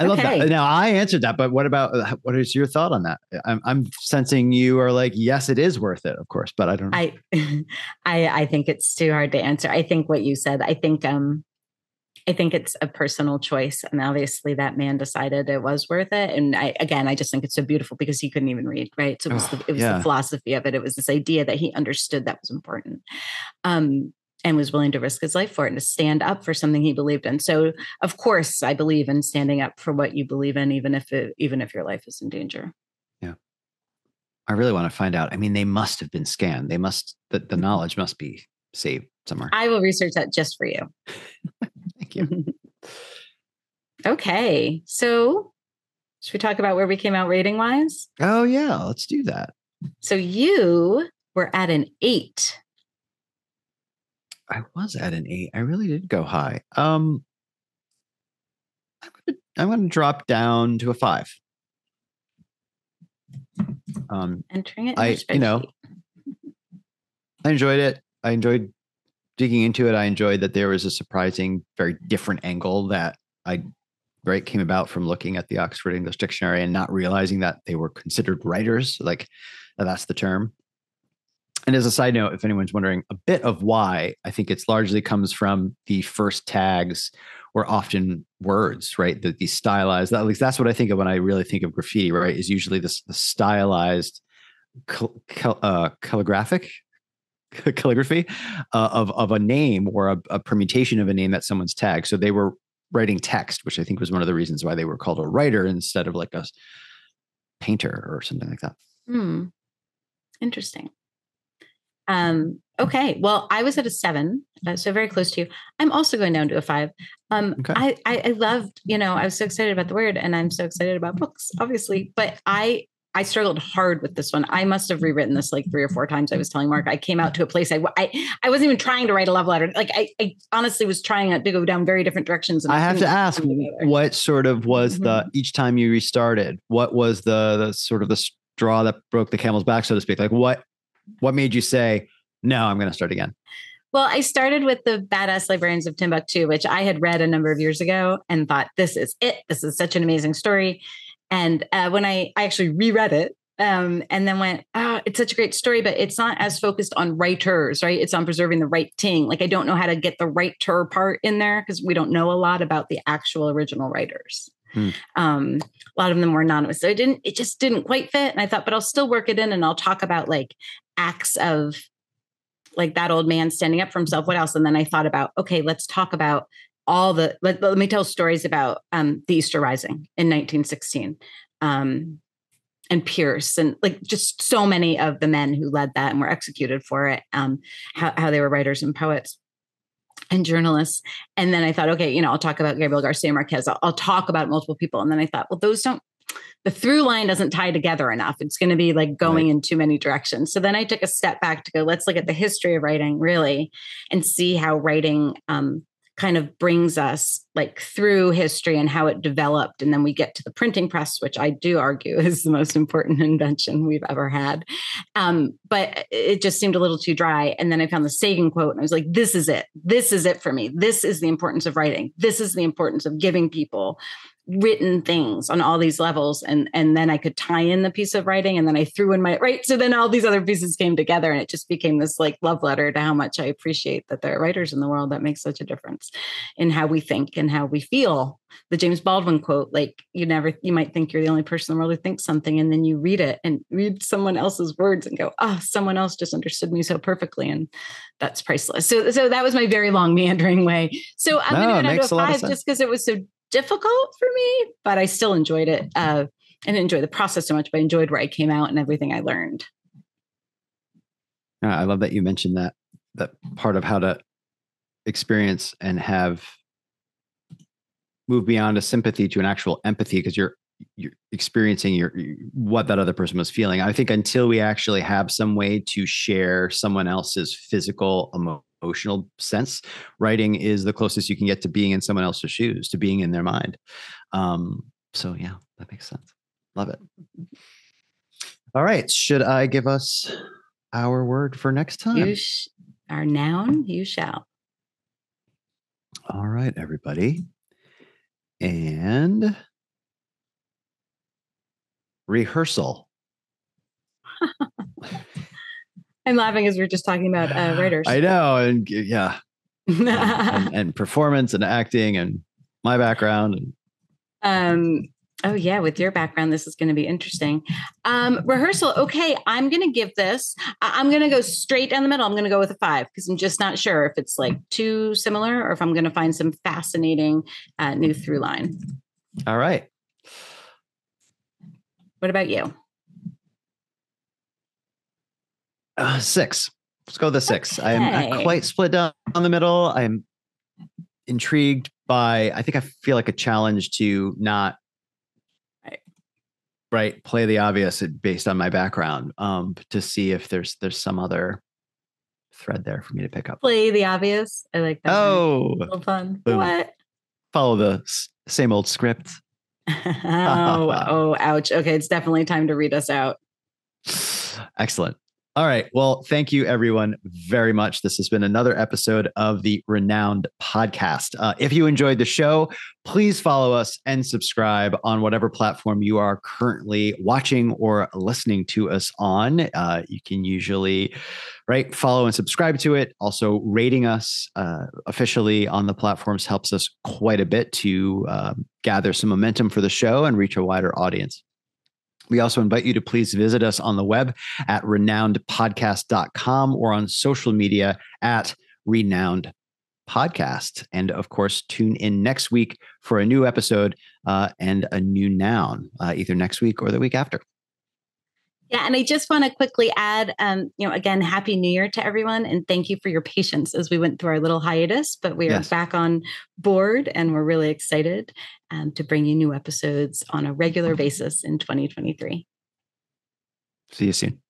I love okay. that. Now I answered that, but what about uh, what is your thought on that? I'm, I'm sensing you are like, yes, it is worth it, of course, but I don't. Know. I, I, I think it's too hard to answer. I think what you said. I think, um, I think it's a personal choice. And obviously that man decided it was worth it. And I, again, I just think it's so beautiful because he couldn't even read, right? So it was, oh, the, it was yeah. the philosophy of it. It was this idea that he understood that was important. Um, and was willing to risk his life for it and to stand up for something he believed in. So of course I believe in standing up for what you believe in, even if it, even if your life is in danger. Yeah. I really want to find out. I mean, they must have been scanned. They must, the, the knowledge must be saved somewhere. I will research that just for you. You. okay. So, should we talk about where we came out rating wise? Oh, yeah. Let's do that. So, you were at an eight. I was at an eight. I really did go high. Um, I'm gonna, I'm gonna drop down to a five. Um, entering it. I, you know, I enjoyed it. I enjoyed digging into it, I enjoyed that there was a surprising, very different angle that I right came about from looking at the Oxford English Dictionary and not realizing that they were considered writers. Like that's the term. And as a side note, if anyone's wondering, a bit of why I think it's largely comes from the first tags were often words, right? The, the stylized, at least that's what I think of when I really think of graffiti, right? Is usually this the stylized cal- cal- uh, calligraphic calligraphy uh, of of a name or a, a, permutation of a name that someone's tagged. So they were writing text, which I think was one of the reasons why they were called a writer instead of like a painter or something like that. Hmm. Interesting. Um, okay. Well, I was at a seven, uh, so very close to you. I'm also going down to a five. Um, okay. I, I I loved, you know, I was so excited about the word, and I'm so excited about books, obviously. But I I struggled hard with this one. I must have rewritten this like three or four times. I was telling Mark, I came out to a place I I, I wasn't even trying to write a love letter. Like I, I honestly was trying to go down very different directions. I have to ask, what sort of was mm-hmm. the each time you restarted? What was the the sort of the straw that broke the camel's back, so to speak? Like what what made you say no? I'm going to start again. Well, I started with the Badass Librarians of Timbuktu, which I had read a number of years ago and thought, this is it. This is such an amazing story. And uh, when I, I actually reread it, um, and then went, oh, it's such a great story, but it's not as focused on writers, right? It's on preserving the writing. Like I don't know how to get the writer part in there because we don't know a lot about the actual original writers. Hmm. Um, a lot of them were anonymous. So it didn't, it just didn't quite fit. And I thought, but I'll still work it in and I'll talk about like acts of like that old man standing up for himself. What else? And then I thought about, okay, let's talk about all the let, let me tell stories about um, the Easter Rising in 1916. Um, and Pearse and like just so many of the men who led that and were executed for it, um, how, how they were writers and poets and journalists. And then I thought, okay, you know, I'll talk about Gabriel Garcia Marquez. I'll, I'll, talk about multiple people. And then I thought, well, those don't, the through line doesn't tie together enough. It's going to be like going right. in too many directions. So then I took a step back to go, let's look at the history of writing really and see how writing um, kind of brings us like through history and how it developed and then we get to the printing press which i do argue is the most important invention we've ever had. Um, but it just seemed a little too dry and then i found the sagan quote and i was like this is it. This is it for me. This is the importance of writing. This is the importance of giving people written things on all these levels and and then i could tie in the piece of writing and then i threw in my right? So then all these other pieces came together and it just became this like love letter to how much i appreciate that there are writers in the world that make such a difference in how we think and how we feel. The james baldwin quote like you never you might think you're the only person in the world who thinks something and then you read it and read someone else's words and go oh someone else just understood me so perfectly and that's priceless so so that was my very long meandering way. So i'm no, going to go down to a five just because it was so difficult for me, but I still enjoyed it. Uh, I didn't enjoy the process so much, but I enjoyed where I came out and everything I learned. I love that you mentioned that that part of how to experience and have move beyond a sympathy to an actual empathy because you're you're experiencing your what that other person was feeling. I think until we actually have some way to share someone else's physical emo- emotional sense, writing is the closest you can get to being in someone else's shoes, to being in their mind. Um, so yeah, that makes sense. Love it. All right. Should I give us our word for next time? You sh- our noun, you shall. All right, everybody. And rehearsal. I'm laughing as we are just talking about uh, writers. I know, and yeah, and, and, and, performance and acting and my background. And... Um. Oh yeah, with your background, this is going to be interesting. Um, rehearsal. Okay, I'm going to give this. I- am going to go straight down the middle. I'm going to go with a five because I'm just not sure if it's like too similar or if I'm going to find some fascinating uh, new through line. All right. What about you? Uh, six. Let's go with the six. Okay. I'm not quite split down on the middle. I'm intrigued by. I think I feel like a challenge to not right, right play the obvious based on my background. Um, to see if there's there's some other thread there for me to pick up. Play the obvious. I like that. Oh, fun. Boom. What? Follow the same old script. oh, oh, ouch. Okay, it's definitely time to read us out. Excellent. All right. Well, thank you everyone very much. This has been another episode of the ReNouned Podcast. Uh, if you enjoyed the show, please follow us and subscribe on whatever platform you are currently watching or listening to us on. Uh, you can usually, right, follow and subscribe to it. Also, rating us uh, officially on the platforms helps us quite a bit to um, gather some momentum for the show and reach a wider audience. We also invite you to please visit us on the web at ReNounedPodcast.com or on social media at ReNouned podcast. And of course, tune in next week for a new episode uh, and a new noun, uh, either next week or the week after. Yeah, and I just want to quickly add, um, you know, again, happy New Year to everyone, and thank you for your patience as we went through our little hiatus. But we are yes. back on board, and we're really excited um, to bring you new episodes on a regular basis in 2023. See you soon.